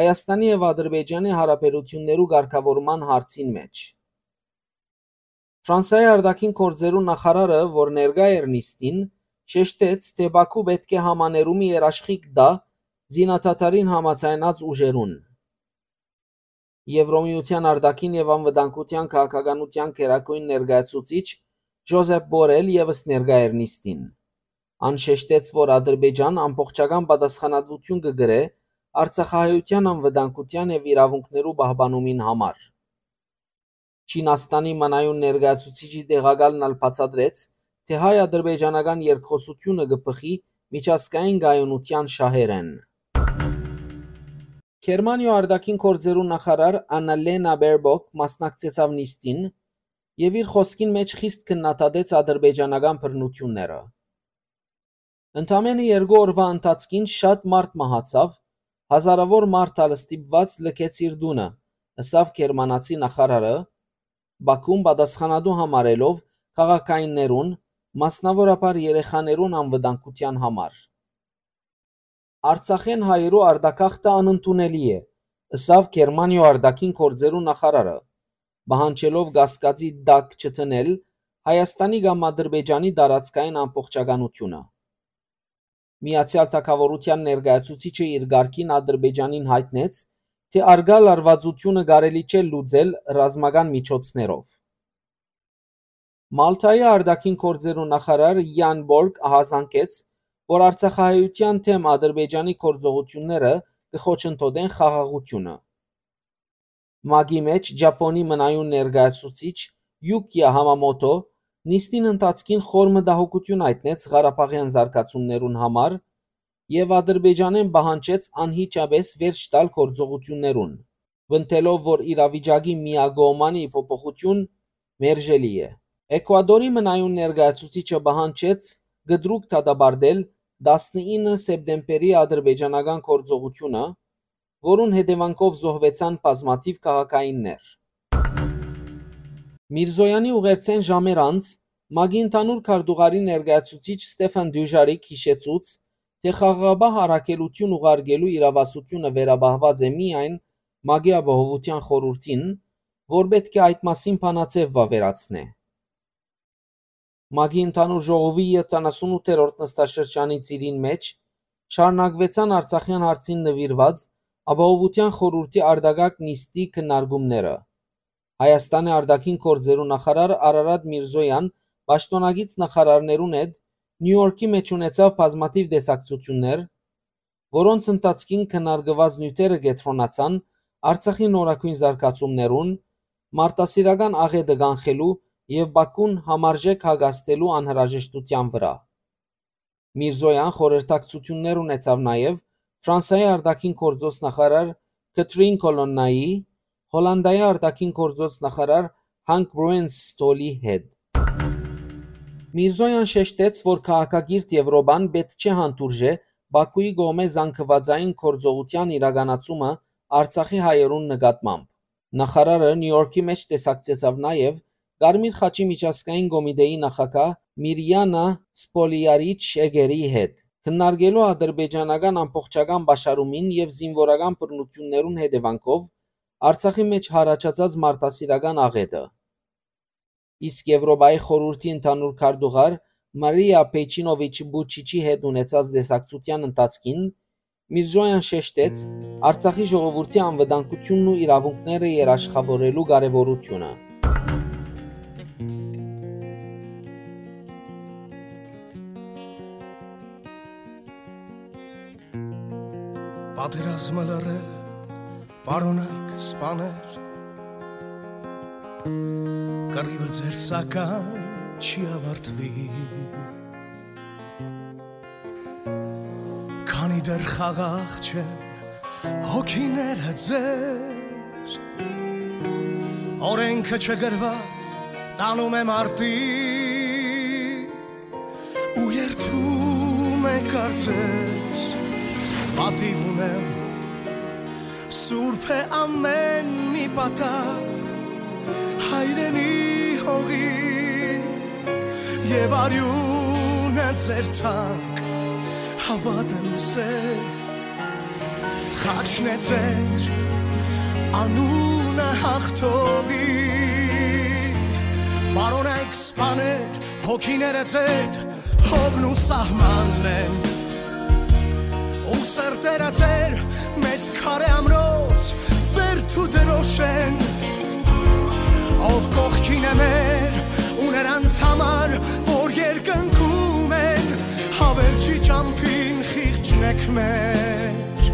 Հայաստանի եւ Ադրբեջանի հարաբերություններու ղեկավարման հարցին մեջ։ Ֆրանսիայի արտաքին գործերու նախարարը, որ ներկա էր նիստին, շեշտեց, թե Բաքու պետք է համաներումի երաշխիք տա զինաթաթարին համաձայնած ուժերուն։ Եվրոմիության արտաքին եւ անվտանգության քաղաքականության քերակույն ներկայացուցիչ Ժոզեփ Բորել եւս ներկա էր նիստին։ Անշեշտեց, որ Ադրբեջան ամբողջական պատասխանատվություն կգրե Արցախահայության անվտանգության եւ իրավունքներու պահպանումին համար։ Չինաստանի մանայուն ներկայացուցիչի տեղակալն ալ բացատրեց, թե հայ-ադրբեջանական երկխոսությունը կփխի միջազգային գայունության շահերեն։ Գերմանիա արտաքին գործերու նախարար Աննալենա Բերբոկ մասնակցեցավ նիստին եւ իր խոսքին մեջ խիստ քննադատեց ադրբեջանական բռնությունները։ Ընդամենը երկու օրվա ընթացքին շատ մարդ մահացավ, հազարավոր մարդ ալ ստիպված լքեց իր դունը, ըսավ գերմանացի նախարարը, Բաքուն պատասխանատու համարելով քաղաքայիններուն, մասնավորապես երեխաներուն անվտանգության համար։ Արցախեն հայերու արտակախտը անընդունելի է, ըսավ Գերմանիա արտաքին գործերու նախարարը, բահանջելով գասկածի դակ չտնել Հայաստանի կամ Ադրբեջանի տարածքային ամբողջականությունը։ Միացյալ Թագավորության ներկայացուցիչը իր ղարքին Ադրբեջանին հայտնեց, թե արգա լարվածությունը կարելի չէ լուծել ռազմական միջոցներով։ Մալթայի արտաքին գործերու նախարար Յան Բորգ ահազանգեց, որ Արցախահայության թեմ Ադրբեջանի գործողությունները կխոչընդոտեն խաղաղությունը։ Մագի մեջ Ճապոնի մնայուն ներկայացուցիչ Յուկիա Համամոտո նիստին ընթացքին խոր մտահոգություն հայտնեց Ղարաբաղյան զարգացումներուն համար եւ Ադրբեջանեն պահանջեց անհիճաբես վերջ տալ գործողություններուն, վնտելով, որ իրավիճակի միագոմանի փոփոխություն մերժելի է։ Էկվադորի մնայուն ներկայացուցիչը պահանջեց գդրուկ դադարել 19 սեպտեմբերի ադրբեջանական գործողությունը, որուն հետևանքով զոհվեցան բազմաթիվ քաղաքայիններ։ Միրզոյանի ուղերձեն ժամեր անց ՄԱԳ-ի ընդհանուր քարտուղարի ներկայացուցիչ Ստեփան Դյուժարիկ հիշեցուց, թե խաղաղաբահ առաքելություն ուղարկելու իրավասությունը վերաբահված է միայն ՄԱԳ-ի ապահովության խորհրդին, որ պետք է այդ մասին բանաձև վավերացնե։ ՄԱԳ-ի ընդհանուր ժողովի 78-րդ նստաշրջանի ծիրին մեջ շարունակվեցան Արցախյան հարցին նվիրված ապահովության խորհրդի արտակարգ նիստի քննարկումները։ Հայաստանի արտաքին գործերու նախարար Արարատ Միրզոյան պաշտոնագից նախարարներուն հետ Նյու Յորքի մեջ ունեցավ բազմաթիվ տեսակցություններ, որոնց ընթացքին քննարկված նյութերը կենտրոնացան Արցախի նորակույն զարգացումներուն, մարտահրավերական աղետը կանխելու եւ Բաքուն համարժեք հագաստելու անհրաժեշտության վրա։ Միրզոյան խորհրդակցություններ ունեցավ նաեւ Ֆրանսիայի արտաքին գործոս նախարար Կտրին Կոլոննայի, Հոլանդիայի արտաքին գործոս նախարար Հանկ Բրուենստոլի հետ։ Միրզոյան շեշտեց, որ քաղաքագիրտ Եվրոպան պետք չէ հանդուրժե Բաքուի գոմե զանգվածային գործողության իրականացումը Արցախի հայերուն նկատմամբ։ Նախարարը Նյու Յորքի մեջ տեսակցեցավ նաև Կարմիր խաչի միջազգային կոմիտեի նախագահ Միրյանա Սպոլիարիչ Էգերի հետ, քննարկելու ադրբեջանական ամբողջական պաշարումին եւ զինվորական բռնություններուն հետևանքով Արցախի մեջ հարաճած մարտահրավերական աղետը։ Իսկ Եվրոպայի խորհրդի ընդհանուր քարտուղար Մարիա Պեչինովիչ Բուչիչի հետ ունեցած դեսակցության ընթացքին Միրզոյան շեշտեց Արցախի ժողովրդի անվտանգությունն ու իրավունքները երաշխավորելու կարևորությունը։ Պատերազմը լռել Պարոնակ սպաներ Կռիվը ձեր սական չի ավարտվի Քանի դեռ խաղաղ չեն հոգիները ձեր Օրենքը չգրված տանում է մարտի ու երթում է կարծես պատիվ ունեմ Սուրբ է ամեն մի պատակ հայրենի հողի եւ արյուն է ձեր թանկ հավատն ուսեր խաչն է ձեր անունը հաղթողի Բարոնայք սպաներ հոգիները ձեր հողն ու սահմանն են ու սրտերը ձեր մեզ քարե ամրոց վերթու դրոշեն ով կողքին է մեր ու նրանց համար որ երկնքում են հավերժի ճամփին խիղճնեք մեր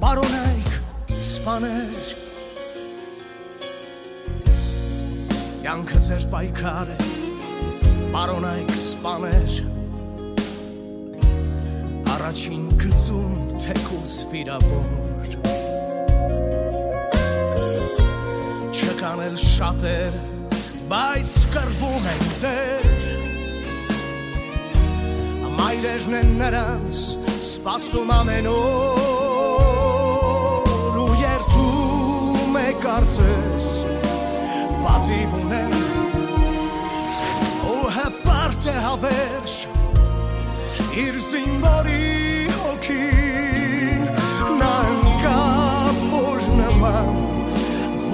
բարոնայք սպաներ Յանքը ձեր պայքար է բարոնայք սպաներ առաջին գծում թեկուզ վիրավոր չկան էլ շատեր բայց կրվում են դեր մայրերն են նրանց սպասում ամեն օր ու երթում է կարծես պատիվ ունեն ու հպարտ է հավերժ իր զինվորի հոգին նա ընկավ հոր նման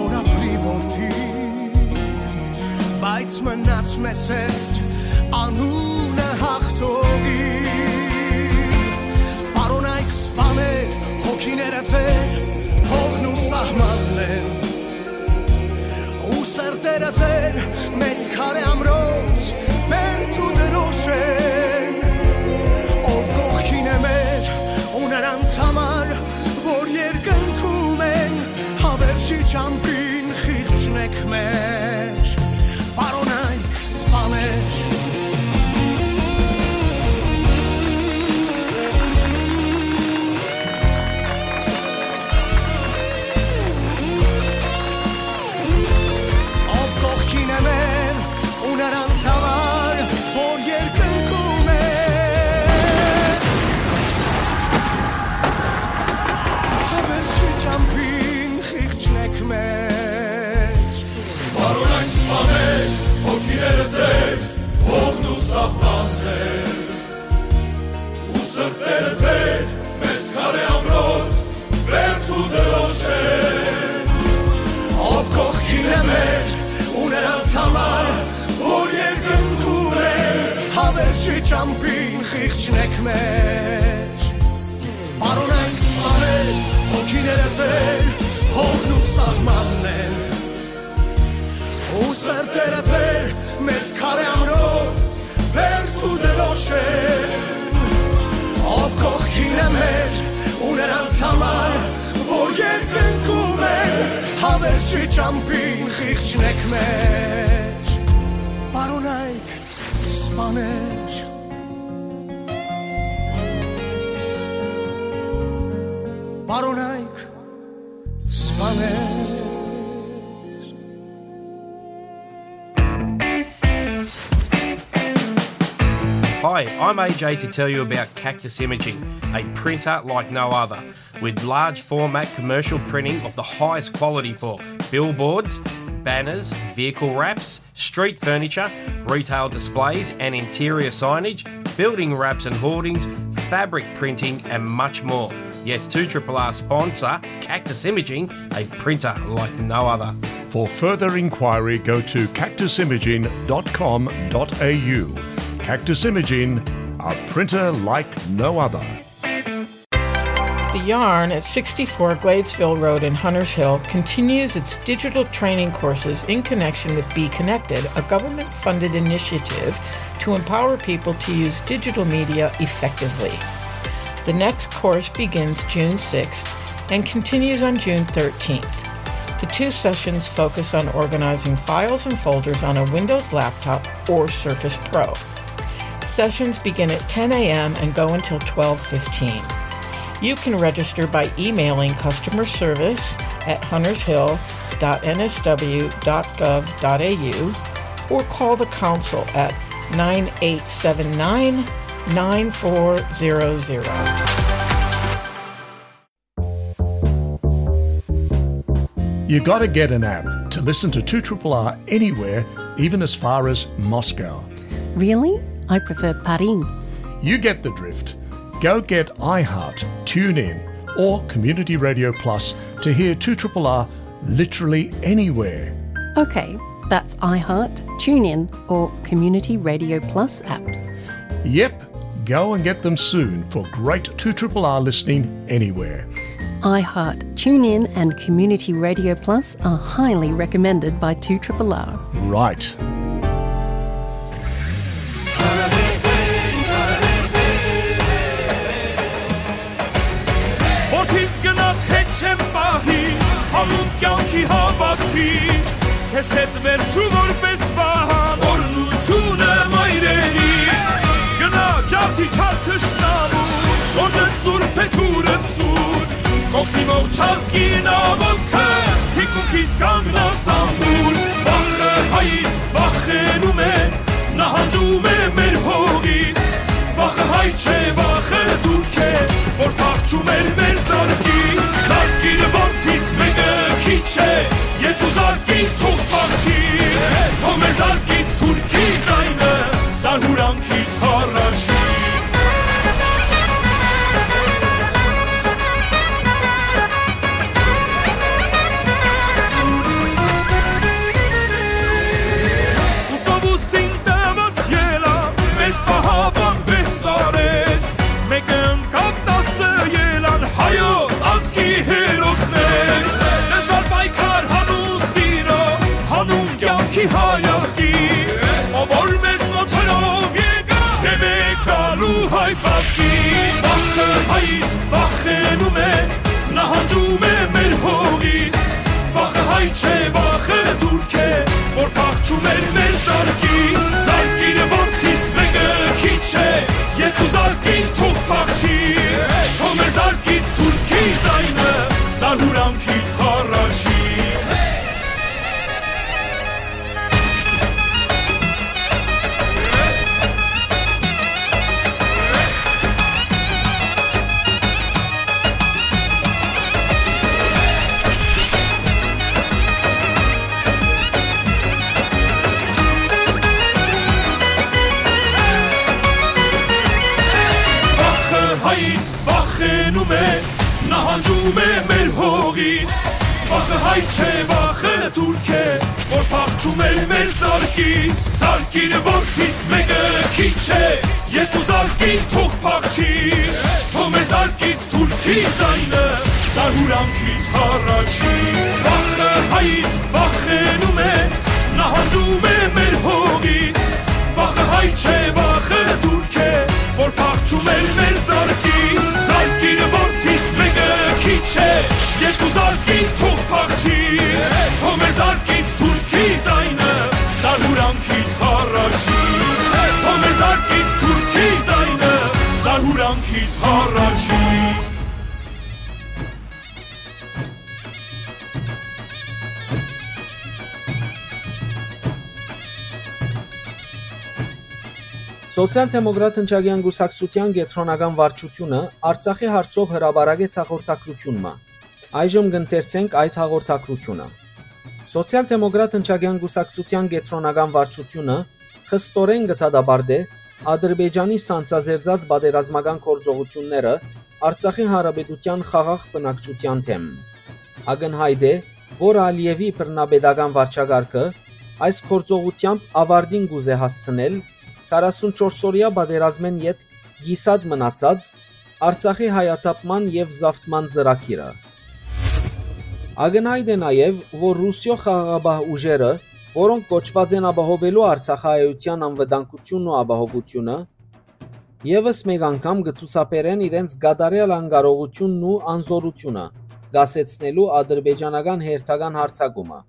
որ ապրի որդին բայց մնաց մեզ հետ անունը հաղթողի բարոնայք սպաներ հոգիները ձեր հողն ու սահմանն են ու սրտերը ձեր մեզ քարե ամրոց բերդ ու դրոշ են ով կողքին է մեր ու նրանց համար որ երկնքում են հավերժի ճամփին խիղճնեք մեր ճամփին խիղճնեք մեջ Բարոն այն սպանել հոգիները ձեր հողն ու սահմաններ ու սրտերը ձեր մեծ քարե ամրոց բերդ ու դրոշեր ով կողքին է մեջ ու նրանց համար որ երկնքում է հավերժի ճամփին խիղճնեք մեջ Բարոնայք սպաներ baronek. Hi, I'm AJ to tell you about Cactus Imaging, a printer like no other, with large format commercial printing of the highest quality for billboards, banners, vehicle wraps, street furniture, retail displays and interior signage, building wraps and hoardings, fabric printing, and much more. Yes, 2RRR sponsor Cactus Imaging, a printer like no other. For further inquiry, go to cactusimaging.com.au. Cactus Imaging, a printer like no other. The Yarn at 64 Gladesville Road in Hunters Hill continues its digital training courses in connection with Be Connected, a government funded initiative to empower people to use digital media effectively. The next course begins June 6th and continues on June 13th. The two sessions focus on organizing files and folders on a Windows laptop or Surface Pro. Sessions begin at 10 a.m. and go until 12:15. You can register by emailing customer service at huntershill.nsw.gov.au or call the council at 9879 9400. You gotta get an app to listen to 2RRR anywhere, even as far as Moscow. Really? I prefer Paris. You get the drift. Go get iHeart, TuneIn, or Community Radio Plus to hear 2RRR literally anywhere. Okay, that's iHeart, TuneIn, or Community Radio Plus apps. Yep, Go and get them soon for great 2RRR listening anywhere. iHeart, TuneIn, and Community Radio Plus are highly recommended by 2RRR. Right. Kes etver Ornu sunar չար թշնամու Որջը սուրբ է թուրը ծուր Կողնի մող չազգին ավոտքը Հիկուքիտ կանգնաս ամուր Վախը հայից վախենում է Նահանջում է մեր հողից Վախը հայ չէ, վախը դուրք է Որ փախչում էր մեր զարկից Զարկիրը որդիս մեկը քիչ է Երկու զարկիր թող փախչի Թող մեր զարկից թուրքի ձայնը Զարհուրանքից հառաչի հայից վախենում է Նահանջում է մեր հողից Վախը հայ չէ, վախը դուրք է Որ փախչում էր մեր զարկից Վախենում է Նահանջում է մեր հողից Վախը հայ չէ, վախը թուրք է Որ փախչում էր մեր զարկից Զարկին որքից մեկը քիչ է Երկու զարկին թող փախչի Թող մեզ զարկից թուրքի ձայնը Զարուրանքից հառաչի Վախը հայից վախենում է Նահանջում է մեր հողից Վախը հայ չէ, վախը թուրք է Որ փախչում էր մեր զարկից քիչ է Երկու զարկին թող փախչի Թող մեզ զարկից թուրքի ձայնը Զարուրանքից հառաչի Թող մեզ զարկից թուրքի ձայնը Զարուրանքից հառաչի Սոցիալ-դեմոկրատ Հնչագյան Գուսակցության կենտրոնական վարչությունը Արցախի հարցով հրաբարագեց հաղորդակցությունը։ Այժմ կընթերցենք այդ հաղորդակցությունը։ Սոցիալ-դեմոկրատ Հնչագյան Գուսակցության կենտրոնական վարչությունը խստորեն գտադաբարդե Ադրբեջանի սանձազերծած բادرազմական կորձողությունները Արցախի հանրապետության խաղաղ բնակչության թեմ։ Ագնհայտ է, որ Ալիևի բռնապետական վարչակարգը այս կորձողությամբ ավարտին գուզե հասցնել 44-օրյա պատերազմեն յետ գիսად մնացած Արցախի հայաթափման եւ զավթման ծրագիրը։ Ագնահայտ է նաեւ, որ Ռուսիո խաղաղապահ ուժերը, որոնք կոչված են ապահովելու Արցախայության անվտանգությունն ու ապահովությունը, եւս մեկ անգամ գծուցապերեն իրենց գադարել անկարողությունն ու անզորությունը, դասեցնելու ադրբեջանական հերթական հարցակումը։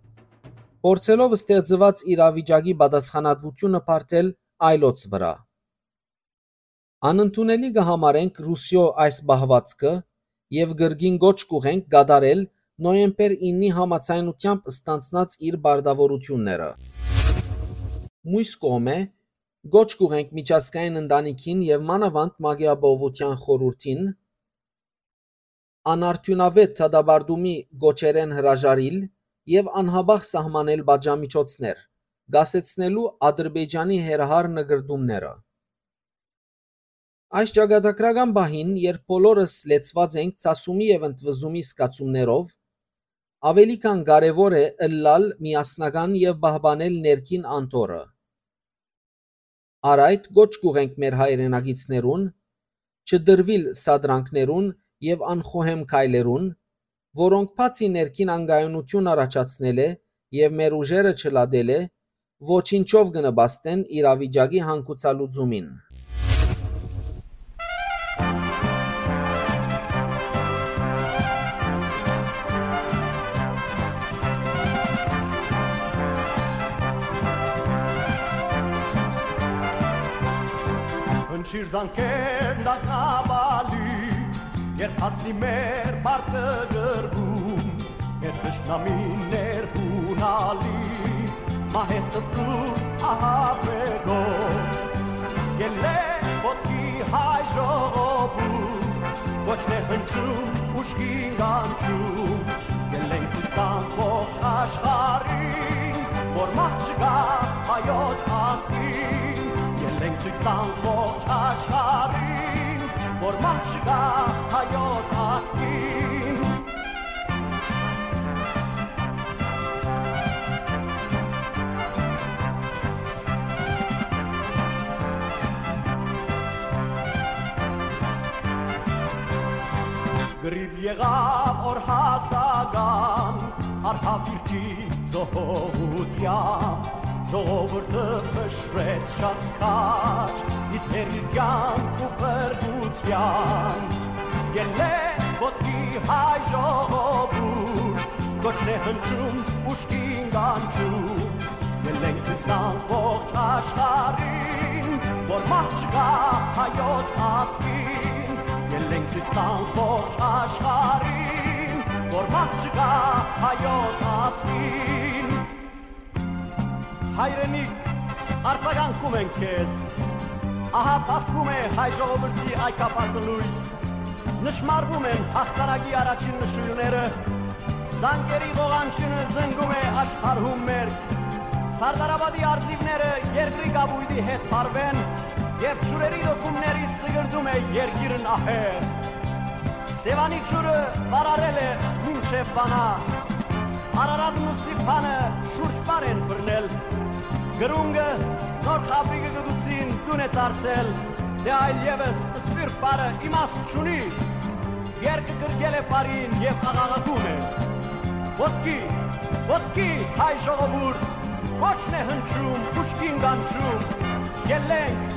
Փորձելով ստեղծված իրավիճակի պատասխանատվությունը բարձել այլոց վրա։ Անընդունելի կհամարենք Ռուսիո այս բահվածքը եւ գրգին գոչ կուղենք գադարել նոյեմբեր 9-ի համացայնությամբ ստանցնած իր բարդավորությունները։ Մույս կողմէ գոչ կուղենք միջազգային ընտանիքին եւ մանավանդ մագիաբովության խորհրդին անարդյունավետ թադաբարդումի գոչերեն հրաժարիլ եւ անհաբախ սահմանել բաժամիջոցներ գասեցնելու Ադրբեջանի հերահար նկրդումները։ Այս ճակատագրական բահին, երբ բոլորս լեցված ենք ցասումի եւ ընդվզումի սկացումներով, ավելի քան կարևոր է ըլլալ միասնական եւ պահպանել ներքին անտորը։ Արայդ գոչ կուղենք մեր հայրենագիցներուն, չդրվիլ սադրանքներուն եւ անխոհեմ քայլերուն, որոնք բացի ներքին անգայունություն առաջացնել է եւ մեր ուժերը չլադել է, ոչինչով կնպաստեն իրավիճակի հանգուցալուծումին։ Հնչիր զանքեր դակավալի Երբ հասնի մեր բարտը գրվում Երբ դշնամիներ հունալի Մահեսը դու ահապերով Գելե ոտքի հայ ժողովում Ոչներ հնչում ուշկին գանչում Գելենք ծիծան ողջ աշխարին Որ մահ չգա հայոց ասկին Գելենք ծիծան ողջ աշխարին Որ մահ Գրիվ եղավ օր հասական Արհավիրքի զոհության Ժողովուրդը փշրեց շատ քաչ Իս հերիքյան ու պրգության Գելե ոտքի հայ ժողովուրդ Կոչն է հնչում ուշկին գանչում Գելենք ծիծնան ողջ աշխարին Որ մահ չգա հայոց ասկին Գելենք ծիծնան ողջ աշխարին Որ մահ չգա հայոց ասկին Հայրենիք, արձագանքում են քեզ Ահա բացվում է հայ ժողովրդի այկապածը լույս Նշմարվում են հաղթարակի առաջին նշույլները Զանգերի ողանչյունը զնգում է աշխարհում մերկ Սարդարաբադի արծիվները երկրի գաբույդի հետ հարվեն Եվ ջուրերի դոկումներից զգրդում է երգիրն ահեր Սևանի ջուրը վարարել է մինչև վանա Արարատն ու Սիփանը շուրջ բար են բռնել Գրունգը նոր խաբրիգը գդուցին դուն է դարձել Դե այլ եւս սպիրտ բարը իմաստ չունի Երկը կրգել է բարին եւ աղաղակում է Ոտքի, ոտքի հայ ժողովուրդ Կոչն է հնչում, ուշքին գանչում Ելենք,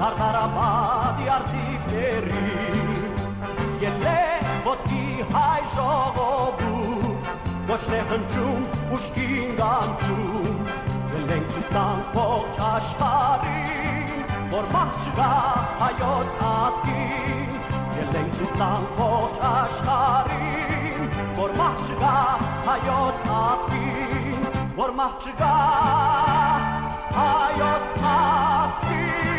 Սարդարաբադի արտիքների Ելեք ոտքի հայ ժողովուրդ Ոչ է հնչում ուշքին գանչում Ելենք ցույցանք ողջ աշխարհին Որ մահ չկա հայոց ազգին Ելենք ցույցանք ողջ աշխարհին Որ մահ չկա հայոց ազգին Որ մահ չկա հայոց ազգին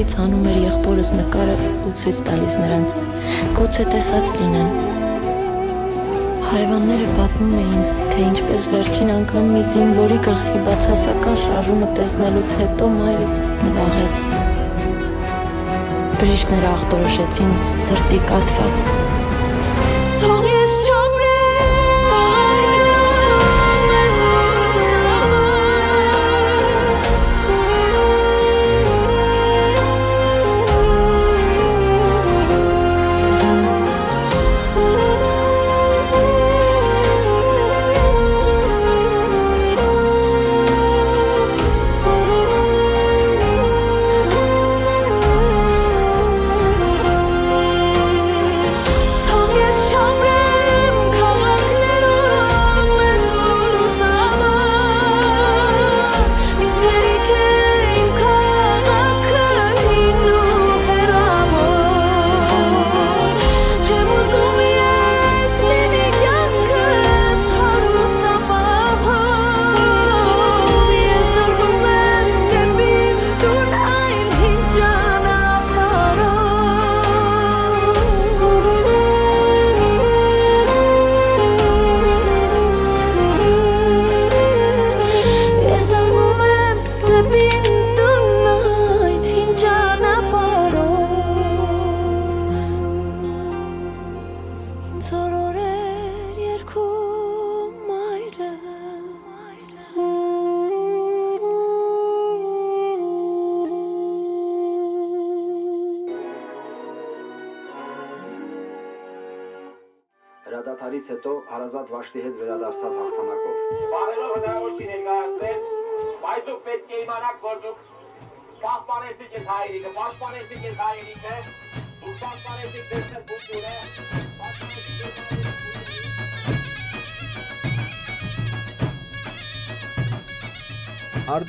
մոտից հանում էր եղբորս նկարը ու ցույց տալիս նրանց։ Գուցե տեսած լինեն։ Հարևանները պատմում էին, թե ինչպես վերջին անգամ մի զինվորի գլխի բացասական շարժումը տեսնելուց հետո մայրս նվաղեց։ Բժիշկները ախտորոշեցին սրտի կաթված։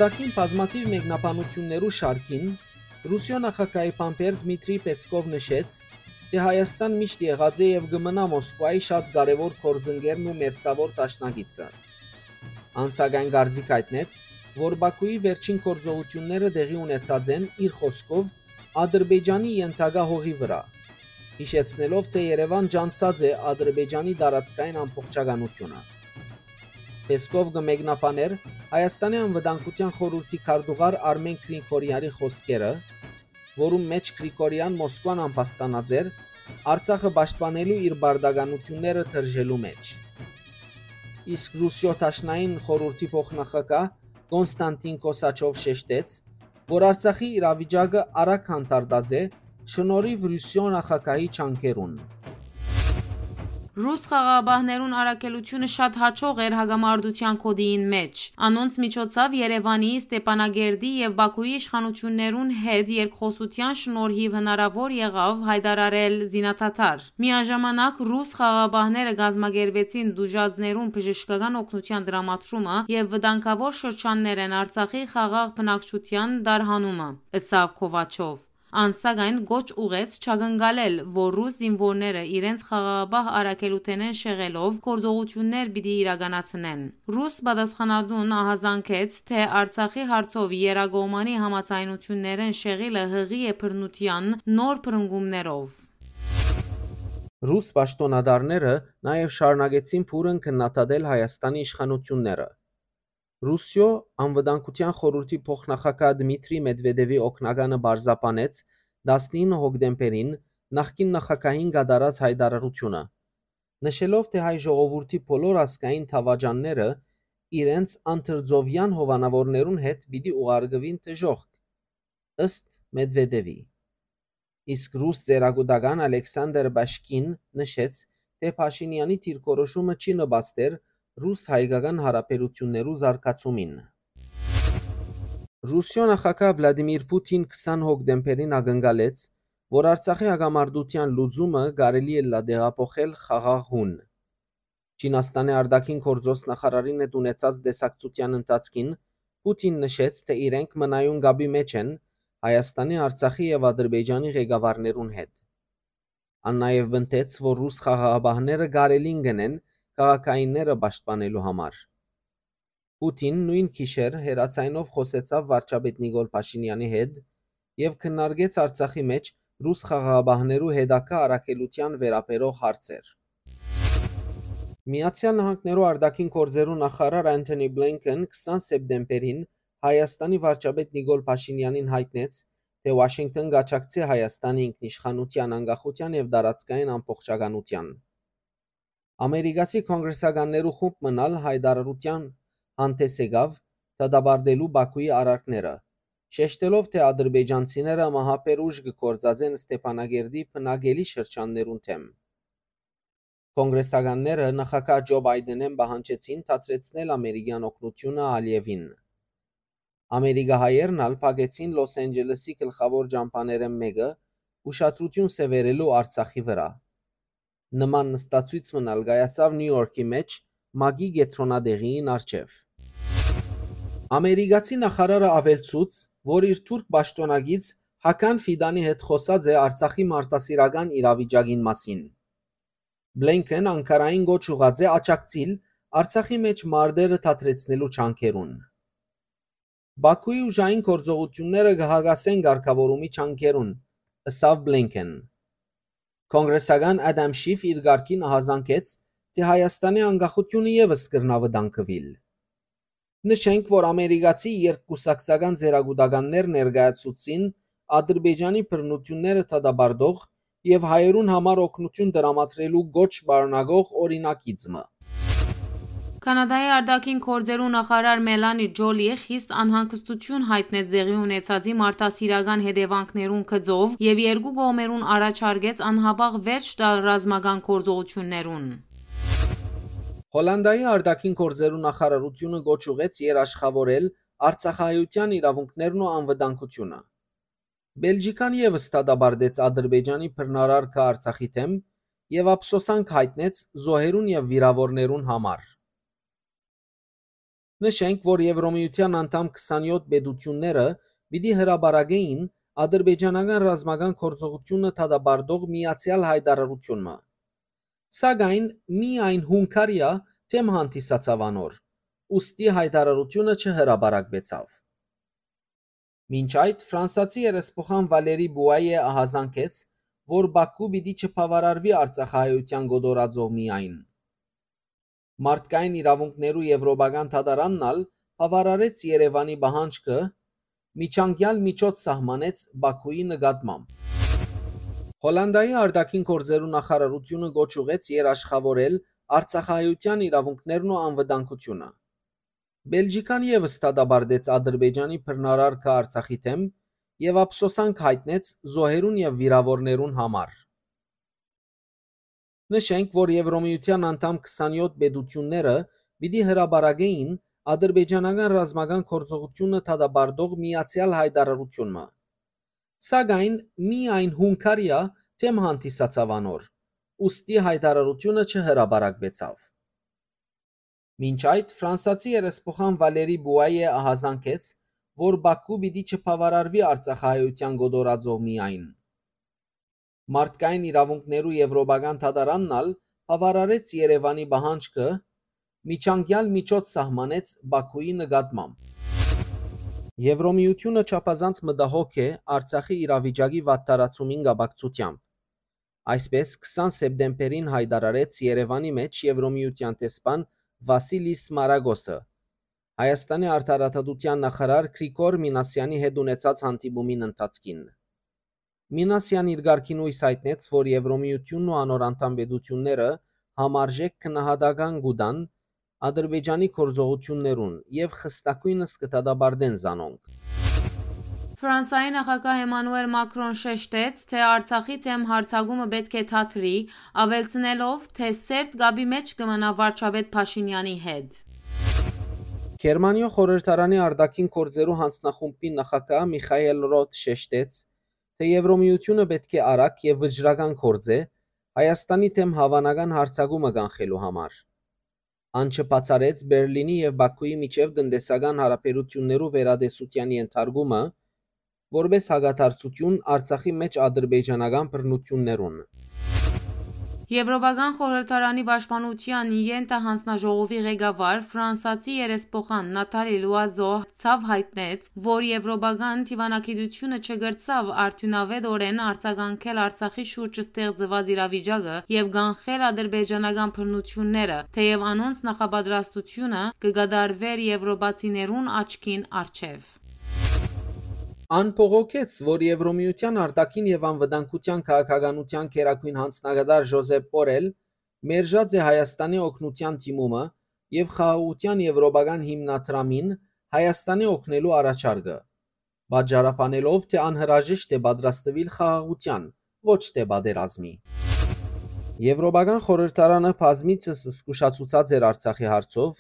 Արդակին բազմաթիվ մեկնաբանություններու շարքին Ռուսիո նախագահի Պամպեր Դմիտրի Պեսկով նշեց, թե Հայաստան միշտ եղած է եւ կմնա Մոսկվայի շատ կարևոր կորձընկերն ու մերձավոր դաշնակիցը։ Անսագայն Գարձիկ հայտնեց, որ Բաքուի վերջին կորձողությունները տեղի ունեցած են իր խոսքով Ադրբեջանի ենթագա հողի վրա, հիշեցնելով, թե Երևան ջանցած է Ադրբեջանի տարածքային ամբողջականությունը։ Պեսկով կմեկնաբաներ Հայաստանի անվտանգության խորհրդի քարտուղար Արմեն Գրիգորյանի խոսքերը, որում մեջ Գրիգորյան Մոսկվան ամբաստանած էր Արցախը պաշտպանելու իր բարդականությունները թրջելու մեջ։ Իսկ Ռուսիո Տաշնային խորհրդի փոխնախագահ Կոնստանտին Կոսաչով շեշտեց, որ Արցախի իրավիճակը արագ հանդարտած է շնորհիվ Ռուսիո նախագահի չանկերուն։ Ռուս խաղաղաբահներուն առաքելությունը շատ հաջող էր հագամարտության կոդիին մեջ։ Անոնց միջոցով Երևանի, Ստեփանագերդի եւ Բաքուի իշխանություններուն հետ երկխոսության շնորհիվ հնարավոր եղավ հայտարարել զինաթաթար։ Միաժամանակ ռուս խաղաղաբահները գազմագերբեցին դուժածներուն բժշկական օգնության դրամատրումը եւ վտանգավոր շրջաններ են Արցախի խաղաղ բնակչության դարհանումը։ Ըսավ Քովաչով։ Անսագայն գոչ ուղեց չագնգալել, որ ռուս զինվորները իրենց խաղաղաբահ արակելութենեն շեղելով կորզողություններ պիտի իրականացնեն։ Ռուս պատասխանատուն ահազանգեց, թե Արցախի հարցով Երագոմանի համացայնություններեն շեղիլը հղի է բռնության նոր բռնգումներով։ Ռուս պաշտոնադարները նաև շարունակեցին փուրն քննադատել Հայաստանի իշխանությունները։ Ռուսիո անվտանգության խորհրդի փոխնախագահ Դմիտրի Մեդվեդևի օգնականը բարձապանեց 19 հոկտեմբերին նախկին նախագահին գդարած հայտարարությունը, նշելով, թե հայ ժողովրդի բոլոր ազգային թավաջանները իրենց անթրջովյան հովանավորներուն հետ պիտի ուղարկվին դժոխք, ըստ Մեդվեդևի։ Իսկ ռուս ծերագուտական Ալեքսանդր Բաշկին նշեց, թե Փաշինյանի դիրքորոշումը չի նպաստեր ռուս-հայկական հարաբերություններու զարգացումին։ Ռուսիո նախագահ Վլադիմիր Պուտին 20 հոկտեմբերին ակնկալեց, որ Արցախի հակամարտության լուծումը կարելի է լադեղափոխել խաղաղ հուն։ Չինաստանի արտաքին գործոս նախարարին հետ ունեցած դեսակցության ընթացքին Պուտին նշեց, թե իրենք մնայուն գաբի մեջ են Հայաստանի, Արցախի եւ Ադրբեջանի ղեկավարներուն հետ։ Ան նաև բնտեց, որ ռուս խաղաղաբահները կարելին գնեն քաղաքայինները պաշտպանելու համար։ Պուտին նույն գիշեր հերացայնով խոսեցավ վարչապետ Նիկոլ Փաշինյանի հետ եւ քննարկեց Արցախի մեջ ռուս խաղաղապահներու հետակա առաքելության վերաբերող հարցեր։ Միացյալ Նահանգներու արտաքին գործերու նախարար Անթոնի Բլինքեն 20 սեպտեմբերին Հայաստանի վարչապետ Նիկոլ Փաշինյանին հայտնեց, թե Վաշինգտոն գաչակցի Հայաստանի ինքնիշխանության անկախության եւ տարածքային ամբողջականության։ Ամերիկացի կոնգրեսականներու խումբ մնալ հայտարարության հանդես եկավ դադարելու Բաքուի արարքները, շեշտելով, թե ադրբեջանցիները մահապեր ուժ կգործածեն Ստեփանագերդի բնակելի շրջաններուն թեմ։ Կոնգրեսականները նախագահ Ջո Բայդենեն պահանջեցին դադրեցնել ամերիկյան օգնությունը Ալիևին։ Ամերիկահայերն ալ փակեցին Լոս Անջելեսի գլխավոր ճամփաներեն մեկը ուշադրություն սևերելու Արցախի վրա։ Նման նստածույց մնալ գայացավ Նյու Յորքի մեջ Մագի գետրոնադեղին արչև։ Ամերիկացի նախարարը ավելցուց, որ իր թուրք պաշտոնագից Հական Ֆիդանի հետ խոսած է Արցախի մարտահրավերական իրավիճակին մասին։ Բլենքեն Անկարային գոչ ուղած է աճակցիլ Արցախի մեջ մարտերը թատրեցնելու չանքերուն։ Բաքուի ուժային գործողությունները կհագասեն ղեկավարումի չանքերուն, ըսավ Բլենքեն։ Կոնգրեսական Ադամ Շիֆ իր ղարքին ահազանգեց, թե Հայաստանի անկախությունը եւս կրնավդանքվիլ։ Նշենք, որ ամերիկացի երկկուսակցական ձերագուտականներ ներկայացուցին Ադրբեջանի բռնությունները դադարդող եւ հայերուն համար օգնություն դրամատրելու գոչ բարնագող օրինակիցը։ Կանադայի արտաքին գործերու նախարար Մելանի Ջոլիը խիստ անհանգստություն հայտնեց դեղի ունեցածի մարտահրավերական հետևանքներուն գծով եւ երկու կողմերուն առաջարկեց անհապաղ վերջ տալ ռազմական գործողություններուն։ Հոլանդիայի արտաքին գործերու նախարարությունը գոչ ուղեց երաշխավորել Արցախայության իրավունքներն ու անվտանգությունը։ Բելգիկան եւս ստադաբարդեց Ադրբեջանի բռնարարքը Արցախի թեմ եւ ափսոսանք հայտնեց զոհերուն եւ վիրավորներուն համար։ Նշենք, որ Եվրոմիության անդամ 27 պետությունները պիտի հրաբարագեին ադրբեջանական ռազմական գործողությունը դադարդող միացյալ հայտարարությունը։ Սակայն միայն Հունգարիա թեմ հանդիսացավ անոր, ուստի հայտարարությունը չհրաբարակվեցավ։ Մինչ այդ ֆրանսացի երեսփոխան Վալերի Բուայե ահազանգեց, որ Բաքու պիտի չբավարարվի Արցախահայության գոտորածով միայն։ Մարդկային իրավունքներու եվրոպական դատարանն ալ բավարարեց Երևանի բահանջքը միջանկյալ միջոց սահմանեց Բաքուի նկատմամբ։ Հոլանդիայի արտաքին գործերու նախարարությունը գոչ ուղեց երաշխավորել Արցախահայության իրավունքներն ու անվտանգությունը։ Բելգիկան եւս ստադաբարդեց Ադրբեջանի բռնարարքը Արցախի թեմ եւ ափսոսանք հայտնեց զոհերուն եւ վիրավորներուն համար։ Նշենք, որ Եվրոմիության անդամ 27 պետությունները պիտի հրաբարագեին ադրբեջանական ռազմական գործողությունը դադարդող միացյալ հայտարարությունը։ Սակայն միայն Հունգարիա թեմ հանդիսացավ անոր, ուստի հայտարարությունը չհրաբարակվեցավ։ Մինչ այդ ֆրանսացի երեսփոխան Վալերի Բուայե ահազանգեց, որ Բաքու պիտի չբավարարվի Արցախահայության գոտորածով միայն։ Մարդկային իրավունքներու եվրոպական դատարանն ալ բավարարեց Երևանի բահանջքը միջանկյալ միջոց սահմանեց Բաքուի նկատմամբ։ Եվրոմիությունը չափազանց մտահոգ է Արցախի իրավիճակի վատթարացումին կապակցությամբ։ Այսպես 20 սեպտեմբերին հայտարարեց Երևանի մեջ Եվրոմիության տեսփան Վասիլիս Մարագոսը Հայաստանի արտարադատության նախարար Գրիգոր Մինասյանի հետ ունեցած հանդիպումին ընթացքին։ Մինասյան իր ղարքին ույս հայտնեց, որ Եվրոմիությունն ու անոր անդամ պետությունները համարժեք քնահատական գուտան Ադրբեջանի գործողություններուն եւ խստակույնս կդադարդեն զանոնք։ Ֆրանսիայի նախագահ Էմանուել Մակրոն շեշտեց, թե Արցախի թեմ հարցակումը պետք է թատրի, ավելցնելով, թե սերտ գաբի մեջ կմնա վարչապետ Փաշինյանի հետ։ Գերմանիա խորհրդարանի արտաքին գործերու հանձնախումբի նախագահ Միխայել Ռոթ շեշտեց, թե Եվրոմիությունը պետք է արագ եւ վճռական գործե Հայաստանի թեմ հավանական հարցակումը կանխելու համար։ Անչը բացարեց Բերլինի եւ Բաքուի միջև տնտեսական հարաբերություններու վերադեսության ենթարկումը, որպես հագաթարցություն Արցախի մեջ ադրբեջանական բռնություններուն։ Եվրոպական խորհրդարանի պաշտպանության ենթահանձնաժողովի ղեկավար ֆրանսացի երեսփոխան Նատալի Լուազո ցավ հայտնեց, որ եվրոպական դիվանագիտությունը չգրծավ արդյունավետորեն արձագանքել Արցախի շուրջ ստեղծված իրավիճակը եւ կանխել ադրբեջանական բռնությունները, թեև անոնց նախապատրաստությունը կգադարվեր եվրոպացիներուն աչքին առջև։ Անփողոքեց, որ Եվրոմիության արտաքին եւ անվտանգության քաղաքականության քերակույն հանձնագետար Ժոզեփ Պորել մերժած է Հայաստանի օգնության թիմումը եւ խաղաղության եվրոպական հիմնադրամին Հայաստանի օգնելու առաջարկը, բաժարապանելով, թե անհրաժեշտ է պատրաստվել խաղաղության, ոչ թե պատերազմի։ Եվրոպական խորհրդարանը բազմիցս զսկուշացուցած էր Արցախի հարցով,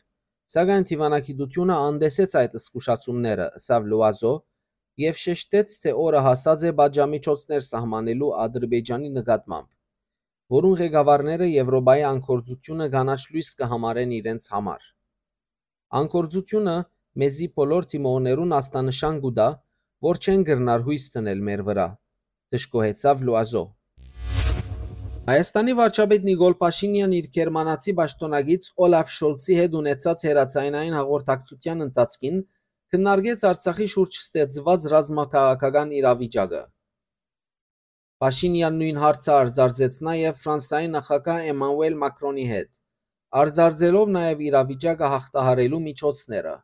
սակայն Տիվանագիտությունը անդեսեց այդ զսկուշացումները, սավ Լուազո եւ շեշտեց, թե օրը հասած է բաժամիջոցներ սահմանելու Ադրբեջանի նկատմամբ, որուն ղեկավարները Եվրոպայի անկորձությունը կանաչ լույս կհամարեն իրենց համար։ Անկորձությունը մեզի բոլոր թիմողներուն աստանշան կուտա, որ չեն գրնար հույս տնել մեր վրա, դժկոհեցավ Լուազո։ Հայաստանի վարչապետ Նիկոլ Փաշինյան իր գերմանացի պաշտոնագից Օլաֆ Շոլցի հետ ունեցած հերացայինային հաղորդակցության ընթացքին քննարկեց Արցախի շուրջ ստեղծված ռազմաքաղաքական իրավիճակը։ Փաշինյան նույն հարցը արձարծեց նաև Ֆրանսիայի նախագահ Էմանուել Մակրոնի հետ, արձարծելով նաև իրավիճակը հաղթահարելու միջոցները։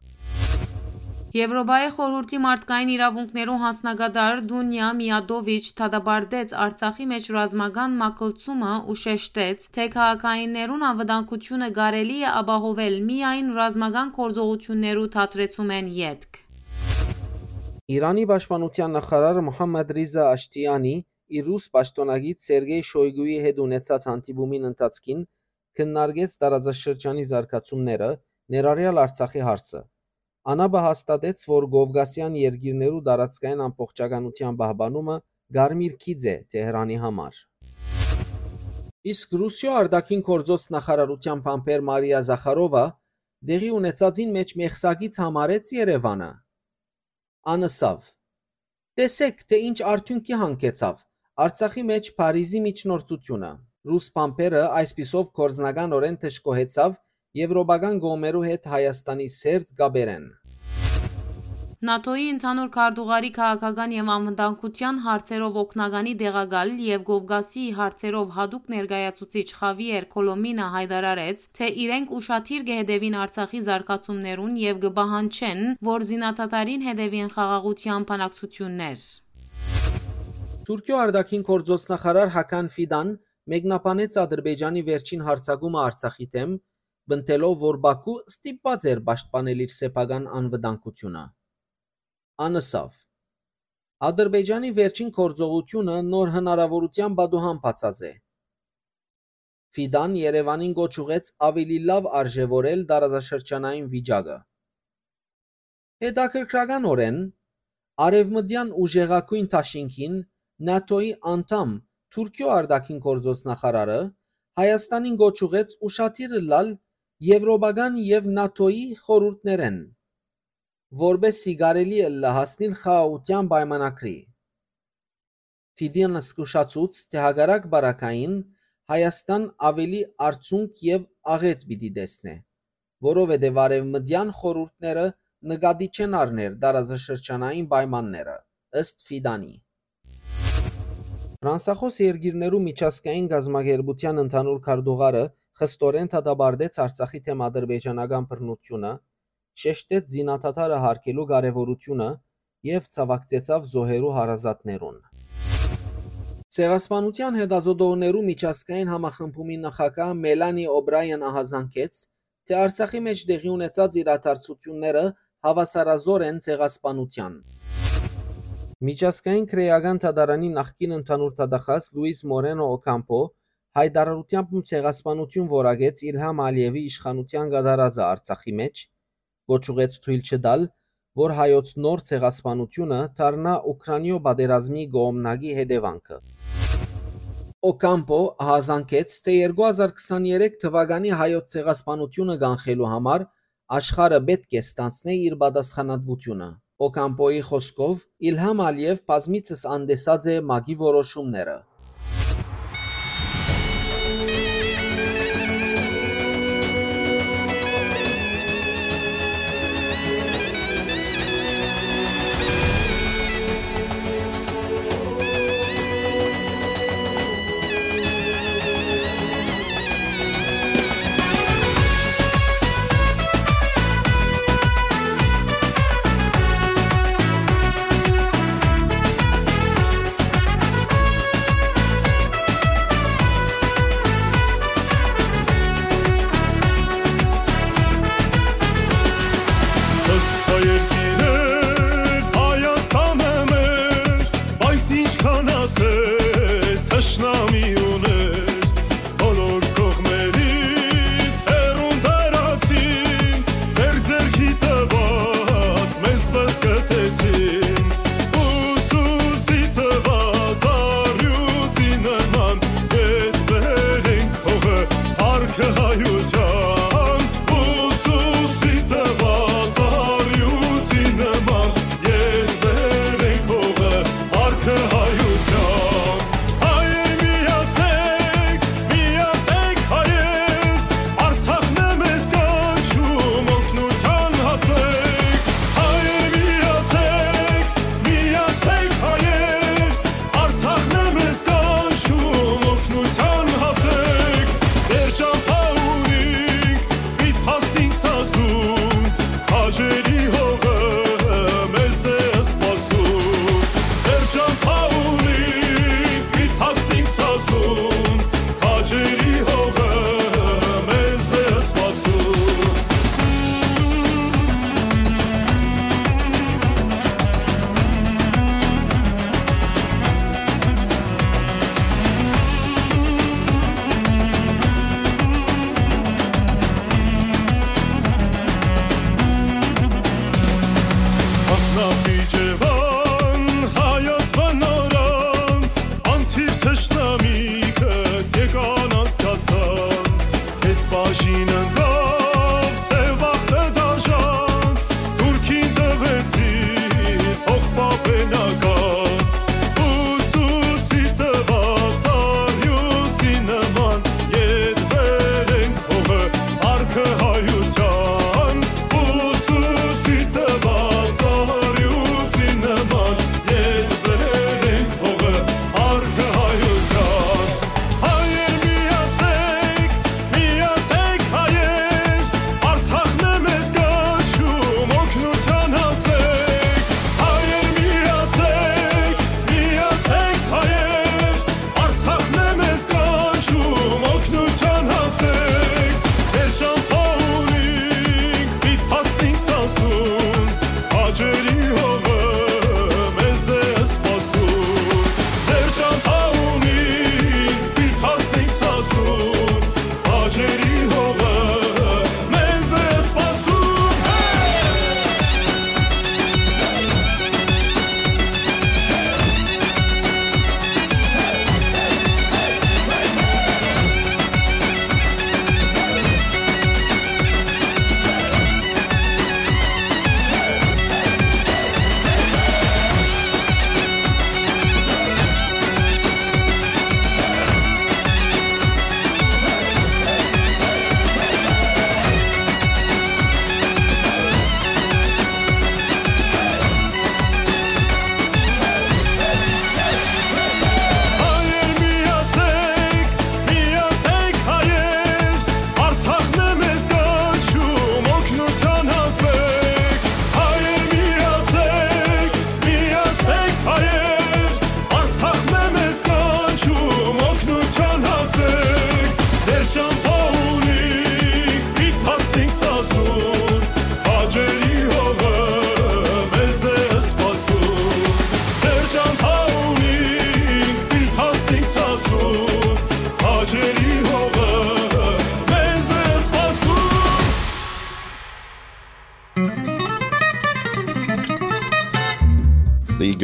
Եվրոպայի խորհրդի մարդկային իրավունքներու հանձնագետար Դունյա Միադովիչ դատապարտեց Արցախի մեջ ռազմական մակլցումը ու շեշտեց, թե քաղաքայիններուն անվտանգությունը կարելի է ապահովել միայն ռազմական գործողություններու թատրեցումեն յետք։ Իրանի պաշտպանության նախարար Մոհամմեդ Ռիզա Աշտիանի իր ռուս պաշտոնագիտ Սերգեյ Շոյգուի հետ ունեցած հանդիպումին ընթացքին քննարկեց տարածաշրջանի զարգացումները, ներառյալ Արցախի հարցը։ Անաբը հաստատեց, որ Գովգասյան երկիրներու տարածքային ամբողջականության պահպանումը Գարմիր քիծ է Թեհրանի համար։ Իսկ Ռուսիո արտաքին գործոց նախարարության փամփեր Մարիա Զախարովա դեղի ունեցածին մեջ մեղսակից համարեց Երևանը։ Անսավ։ Տեսեք, թե ինչ արդյունքի հանգեցավ Արցախի մեջ Փարիզի միջնորդությունը։ Ռուս փամփերը այսպիսով կորզնականորեն թշկոհեցավ եվրոպական գոմերու հետ Հայաստանի սերտ գաբերեն։ ՆԱՏՕ-ի ընդհանուր քարտուղարի քաղաքական եւ անվտանգության հարցերով օգնականի դեղագալ եւ Գովգասի հարցերով հadoop ներկայացուցիչ Խավիեր Կոլոմինը հայտարարեց, թե իրենք ուշադիր կհետևին Արցախի զարգացումներուն եւ կբահանչեն, որ զինաթաթարին հետևին խաղաղության բանակցություններ։ Թուրքիո արտաքին գործոստնախարար Հական Ֆիդան մեկնաբանեց Ադրբեջանի վերջին հարձակումը Արցախի դեմ, բնտելով, որ Բաքու ստիպված էր պաշտպանել իր սեփական անվտանգությունը։ Անսավ Ադրբեջանի վերջին գործողությունը նոր հնարավորության բադուհան բացած է։ Ֆիդան Երևանին գոչ ուղեց ավելի լավ արժևորել դարաշրջանային վիճակը։ Հետաքրքրականորեն Արևմտյան ուժեղակույն Թաշինքին ՆԱՏՕ-ի անդամ Թուրքիո արտաքին գործոստնախարարը Հայաստանին գոչ ուղեց ուշադիր լալ եվրոպական եւ ՆԱՏՕ-ի խորհուրդներեն որբեսի կարելի է լահասնել խաղաղության պայմանագրի։ Ֆիդիանը զսկուշացուց, թե հագարակ բարակային Հայաստան ավելի արդյունք եւ աղետ պիտի տեսնե, որովհետեւ արևմտյան խորհուրդները նկատի չեն առներ տարածաշրջանային պայմանները, ըստ Ֆիդանի։ Ֆրանսախոս երկիրներու միջազգային գազագերբության ընդհանուր քարտուղարը խստորեն դատապարտեց Արցախի թեմ ադրբեջանական բռնությունը շեշտեց զինաթաթարը հարկելու կարևորությունը եւ ցավակցեցավ զոհերու հարազատներուն։ Ցեղասպանության հետազոտողներու միջազգային համախմբումի նախագահ Մելանի Օբրայան ահազանգեց, թե Արցախի մեջ տեղի ունեցած իրադարձությունները հավասարազոր են ցեղասպանության։ Միջազգային քրեական թադարանի նախկին ընդհանուր թադախած Լուիս Մորենո Օկամպո հայտարարությամբ ցեղասպանություն որակեց Իլհամ Ալիևի իշխանության գդարածը Արցախի մեջ գոչուեց թույլ չտալ, որ հայոց նոր ցեղասպանությունը դառնա Ուկրաինո պատերազմի գոմնագի հետևանքը։ Օկամպո հազանգեց, թե 2023 թվականի հայոց ցեղասպանությունը կանխելու համար աշխարհը պետք է ստանցնի իր պատասխանատվությունը։ Օկամպոյի խոսքով Իլհամ Ալիև բազմիցս անդեսած է մագի որոշումները։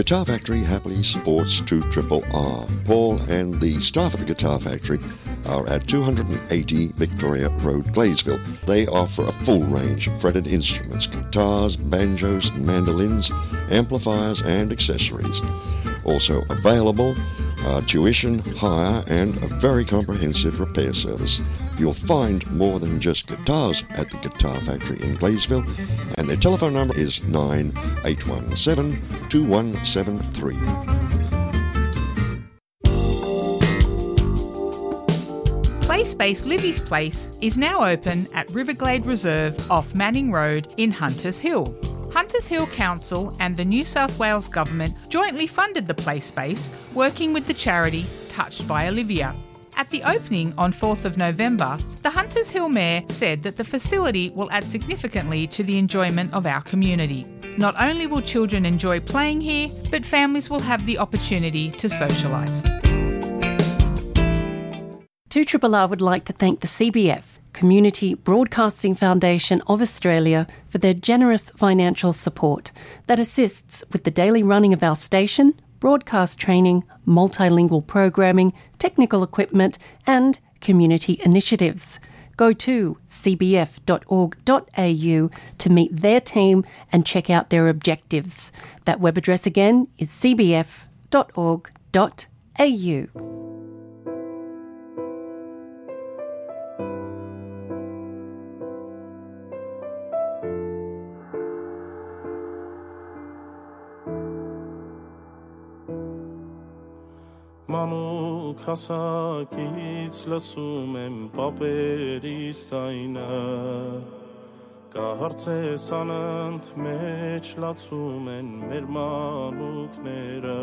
Guitar Factory happily supports 2 Triple R. Paul and the staff at the Guitar Factory are at 280 Victoria Road, Glaysville. They offer a full range of fretted instruments, guitars, banjos, mandolins, amplifiers, and accessories. Also available are tuition, hire, and a very comprehensive repair service. You'll find more than just guitars at the Guitar Factory in Glaysville, and their telephone number is 9817 2173. PlaySpace Livy's Place is now open at Riverglade Reserve off Manning Road in Hunters Hill. Hunters Hill Council and the New South Wales Government jointly funded the play space, working with the charity Touched by Olivia. At the opening on 4th of November, the Hunters Hill Mayor said that the facility will add significantly to the enjoyment of our community. Not only will children enjoy playing here, but families will have the opportunity to socialise. 2 Triple R would like to thank the CBF, Community Broadcasting Foundation of Australia, for their generous financial support that assists with the daily running of our station, broadcast training, multilingual programming, technical equipment, and community initiatives. Go to cbf.org.au to meet their team and check out their objectives. That web address again is cbf.org.au. Հասակից լսում եմ պապերի սայնը Կահարցես անընդ մեջ լացում են մեր մանուկները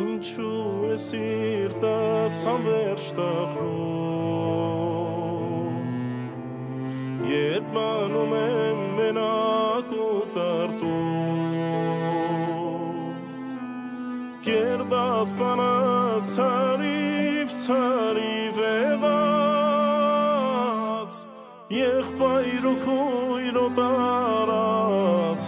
Ինչու է սիրտս անվերջ տխրում Երբ մանում եմ մենակ ու տրտում Գերդաստանը սարիվ ցարիվ եղած Եղբայր ու քույրո տարածած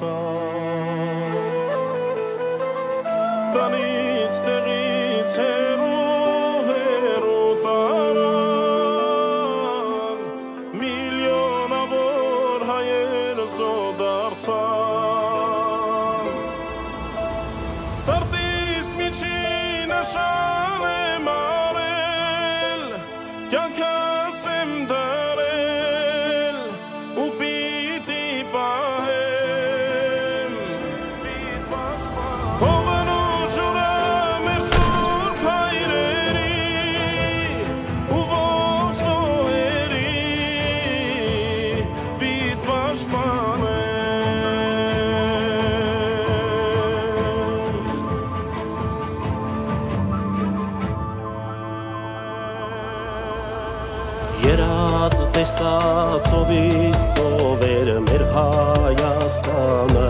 Երած տեսած ովից ծովեր մեր Հայաստանը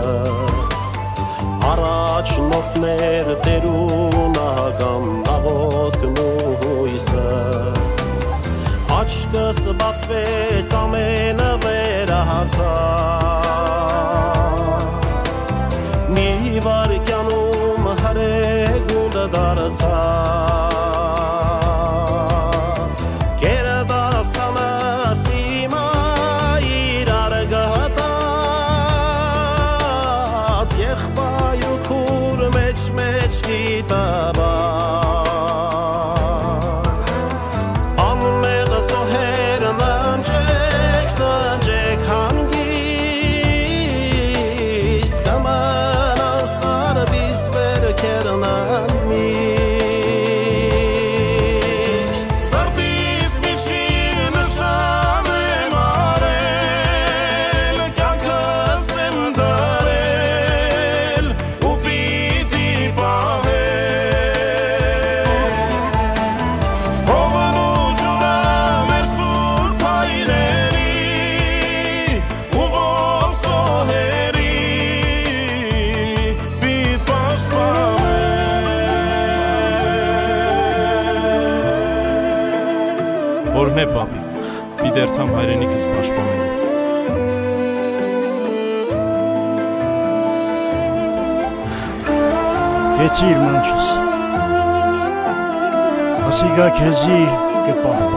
Առաջ նոքներ տերունական աղոտքն ու հույսը Աչկս բացվեց ամենը hearts are. մի դերթամ հայրենիքս պաշտպանելու։ Գեցիր մանչս։ Ասիգա քեզի կպահպանե։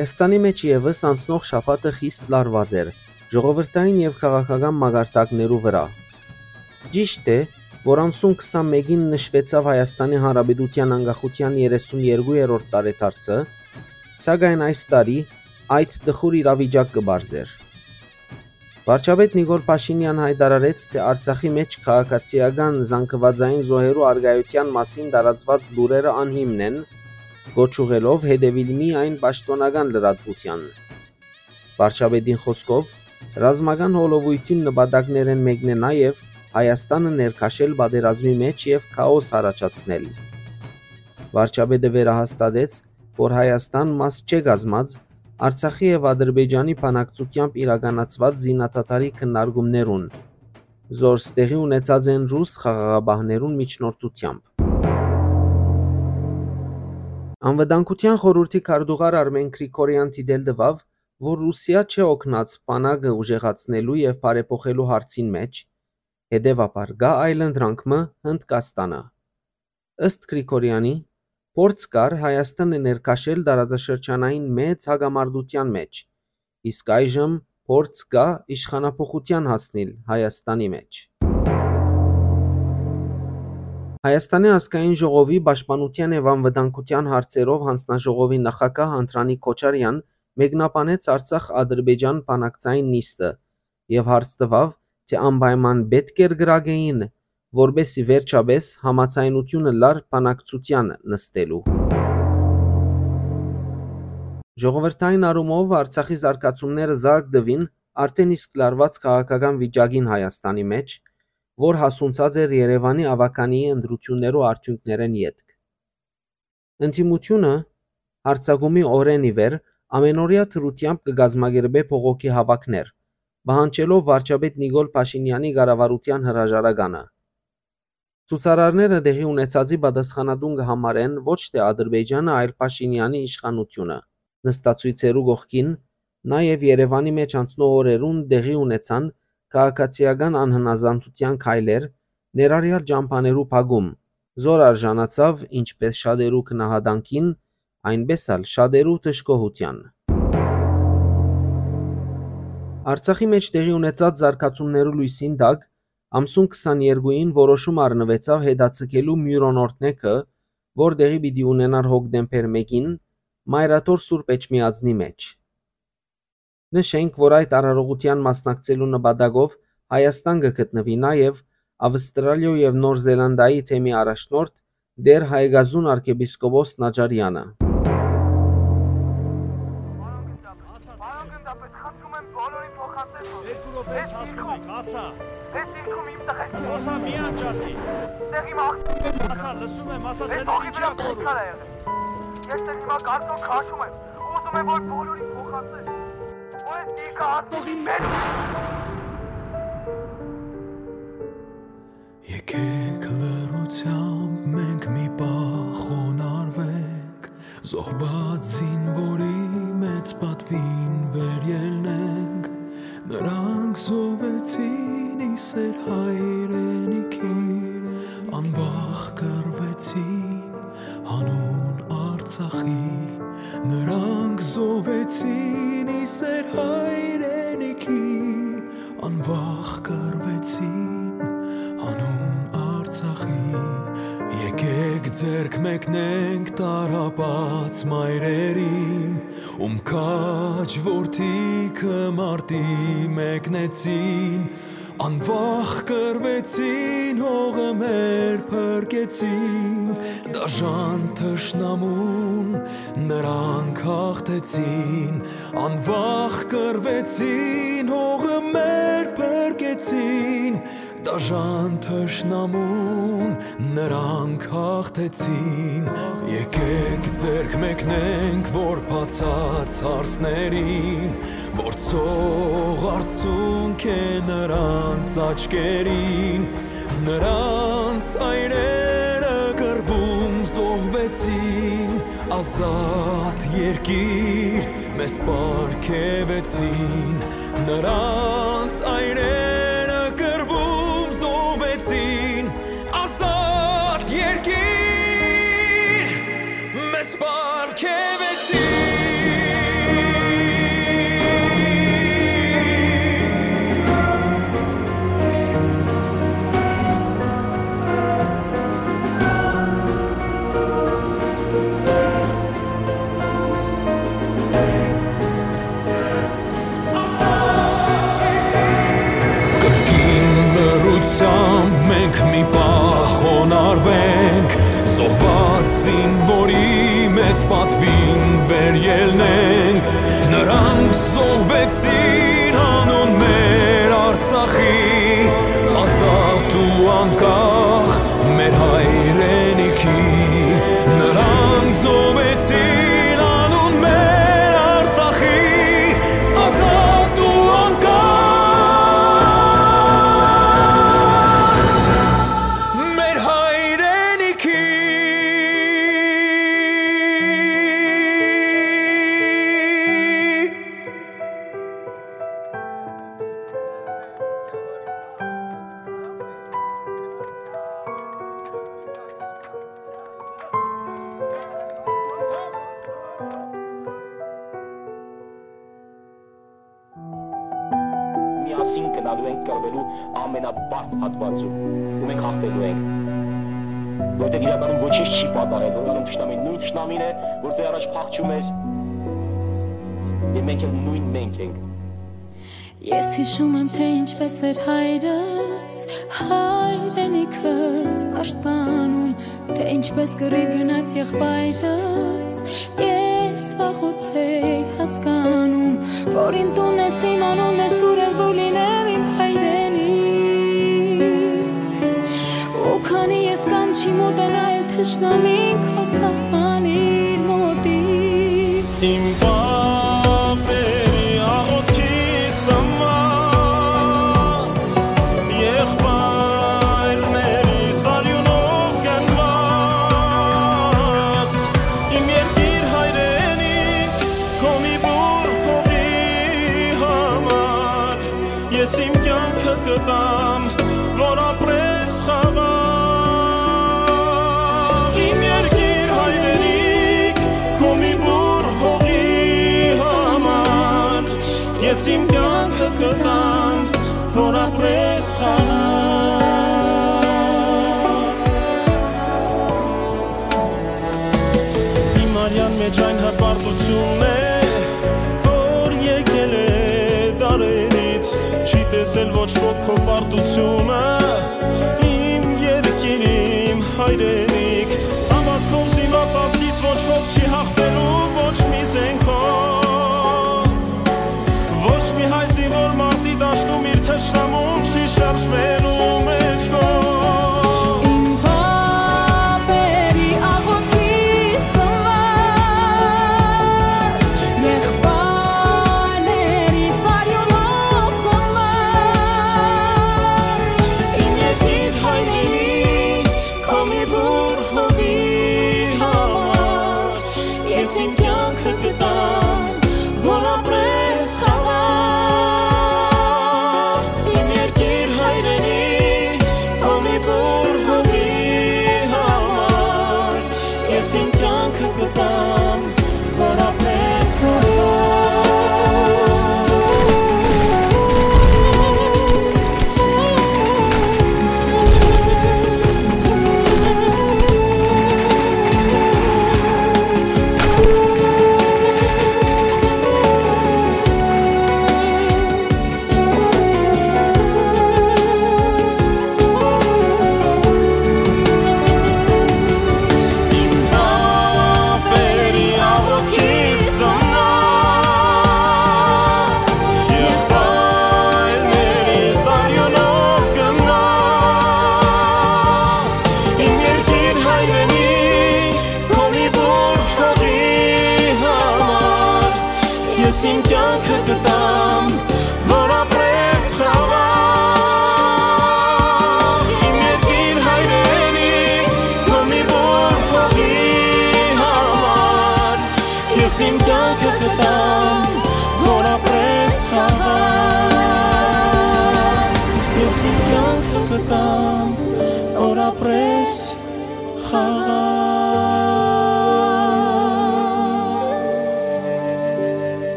Հայաստանի մեջ եւս անցնող շաբաթը խիստ լարված էր ժողովրդային եւ քաղաքական մագարտակներու վրա։ Ճիշտ է, որ ամսուն 21-ին նշվեցավ Հայաստանի Հանրապետության անկախության 32-րդ տարեդարձը, սակայն այս տարի այդ դխուր իրավիճակ կբարձեր։ Վարչապետ Նիկոլ Փաշինյան հայտարարեց, թե Արցախի մեջ քաղաքացիական զանգվածային զոհերու արգայության մասին տարածված լուրերը անհիմն են, գոչուղելով հետևիլ միայն պաշտոնական լրատվության։ Վարչապետին խոսքով ռազմական հոլովույթին նպատակներ են մեկն է նաև Հայաստանը ներքաշել պատերազմի մեջ եւ քաոս առաջացնել։ Վարչապետը վերահաստատեց, որ Հայաստան մաս չէ գազմած Արցախի եւ Ադրբեջանի բանակցությամբ իրականացված զինաթաթարի քննարկումներուն։ Զոր ստեղի ունեցած են ռուս խաղաղապահներուն միջնորդությամբ։ Անվտանգության խորհրդի քարտուղար Արմեն Գրիգորյան դիտել տվավ, որ Ռուսիա չէ օգնած բանակը ուժեղացնելու եւ բարեփոխելու հարցին մեջ, հետեւաբար գա այլընտրանքը Հնդկաստանը։ Ըստ Գրիգորյանի, Փորձ կար Հայաստանը ներքաշել դարաձաշրջանային մեծ հագամարտության մեջ, իսկ այժմ փորձ կա իշխանափոխության հասնել Հայաստանի մեջ։ Հայաստանի ազգային ժողովի պաշտպանության եւ անվտանգության հարցերով հանձնաժողովի նախագահ Անդրանիկ Քոչարյան մեկնաբանեց Արցախ-Ադրբեջան բանակցային նիստը եւ հարց տվավ, թե անպայման պետք էր գրագեին, որբեսի վերջապես համացայնությունը լար բանակցության նստելու։ Ժողովրդային առումով Արցախի զարգացումները զարգ դվին արդեն իսկ լարված քաղաքական վիճակին Հայաստանի մեջ, որ հասունցած էր Երևանի ավականի ընդրություններու արդյունքներեն յետք։ Ընտիմությունը հարցագումի օրեն ի վեր ամենօրյա թրությամբ կգազմագերբե փողոքի հավաքներ, բանջելով վարչապետ Նիկոլ Փաշինյանի ղարավարության հրաժարականը։ Ցուցարարները դեղի ունեցածի պատասխանատուն կհամարեն ոչ թե Ադրբեջանը, այլ Փաշինյանի իշխանությունը։ Նստածույցերու գողքին նաև Երևանի մեջ անցնող օրերուն դեղի ունեցան քաղաքացիական անհնազանդության քայլեր, ներառյալ ճամփաներու փակում, զոր արժանացավ ինչպես շատերու քնահատանքին, այնպես էլ շատերու դժգոհության։ Արցախի մեջ տեղի ունեցած զարգացումներու լույսին տակ ամսուն 22-ին որոշում առնվեցավ հետացկելու մյուրոնորտնեկը, որ դեղի պիտի ունենար հոկտեմբեր 1-ին Մայրաթոր Սուրբ Էջմիածնի մեջ։ Նշենք, որ այդ արարողության մասնակցելու նպատակով Հայաստան կգտնվի նաև Ավստրալիա եւ Նոր Զելանդիայի թեմի առաջնորդ Դեր Հայգազուն arczepiskopos ենք, ասա։ Ես ինքում իմ տղեկ։ Ասա մի անջատի։ իմ աղջիկ։ Ասա, լսում եմ, ասա ցելը ինչի ա կորում։ Ես դեռ հիմա կարծոք քաշում եմ։ Ուզում եմ որ բոլորին փոխանցես։ Ու ես դիկա ածողի մեջ։ Եկեք լրությամբ մենք մի պահ խոնարհվենք Զոհված զինվորի մեծ պատվին վեր ելնենք Նրանք զոհվեցին իսեր հայրենիքի Անվախ կրվեցին հանուն Արցախի Նրանք զոհվեցին իսեր հայրենիքի Անվախ կրվեցին հանուն Արցախի Եկեք ձերք մեկնենք տարապած մայրերին Ում քաջ որդիքը մարտի մեկնեցին Անվախ կրվեցին հողը մեր փրկեցին Դաժան թշնամուն նրանք հաղթեցին Անվախ կրվեցին հողը մեր փրկեցին Դաժան թշնամուն նրանք հաղթեցին Եկեք ձերք մեկնենք որ բացած հարսներին Որ ցող արցունք է նրանց աչկերին Նրանց այրերը Ազատ երկիր մեզ պարգևեցին Նրանց այրերը էլ նույն մենք ենք Ես հիշում եմ թե ինչպես էր հայրս, հայրենիքս պաշտպանում, թե ինչպես կռիվ գնաց եղբայրս, ես վաղոցեի հասկանում, որ իմ տուն ես իմ անուն ես ուրել, որ լինեմ իմ հայրենի, ու քանի ես կամ չի մոտենայել թշնամին քո սահմանին մոտի, Իմ պապերի այն հպարտությունն է, որ եկել է դարերից Չի տեսել ոչ ոք քո պարտությունը Իմ երկիր, իմ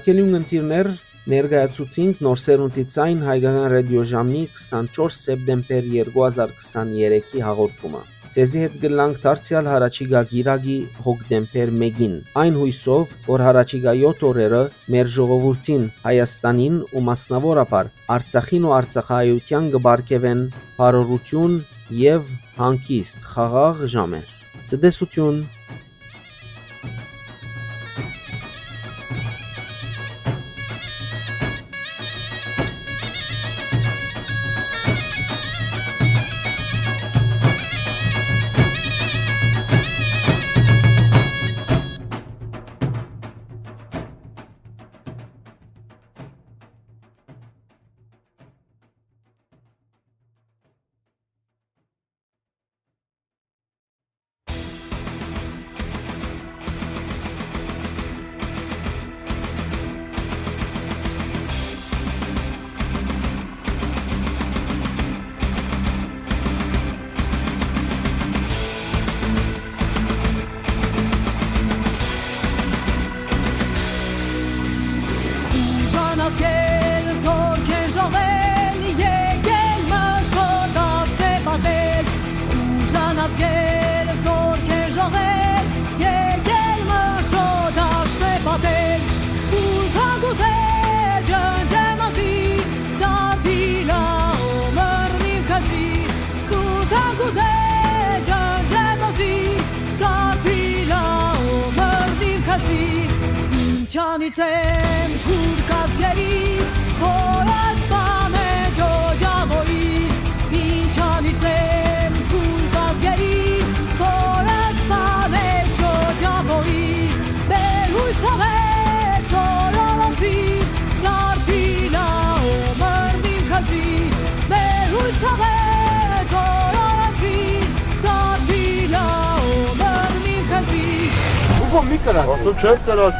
Հարկելի ունգընտիրներ ներկայացուցինք նոր սերունդի ցայն հայկական ռադիոժամի 24 սեպտեմբեր 2023-ի հաղորդումը։ Ցեզի հետ գլանք դարձյալ հարաճիգա գիրագի հոկտեմբեր 1-ին։ Այն հույսով, որ հարաճիգա 7 օրերը մեր ժողովրդին Հայաստանին ու մասնավորապես Արցախին ու Արցախայության կբարգևեն բարօրություն եւ հանգիստ խաղաղ ժամեր։ Ցտեսություն Tamam miktar atıyoruz. Atıl çöp kadar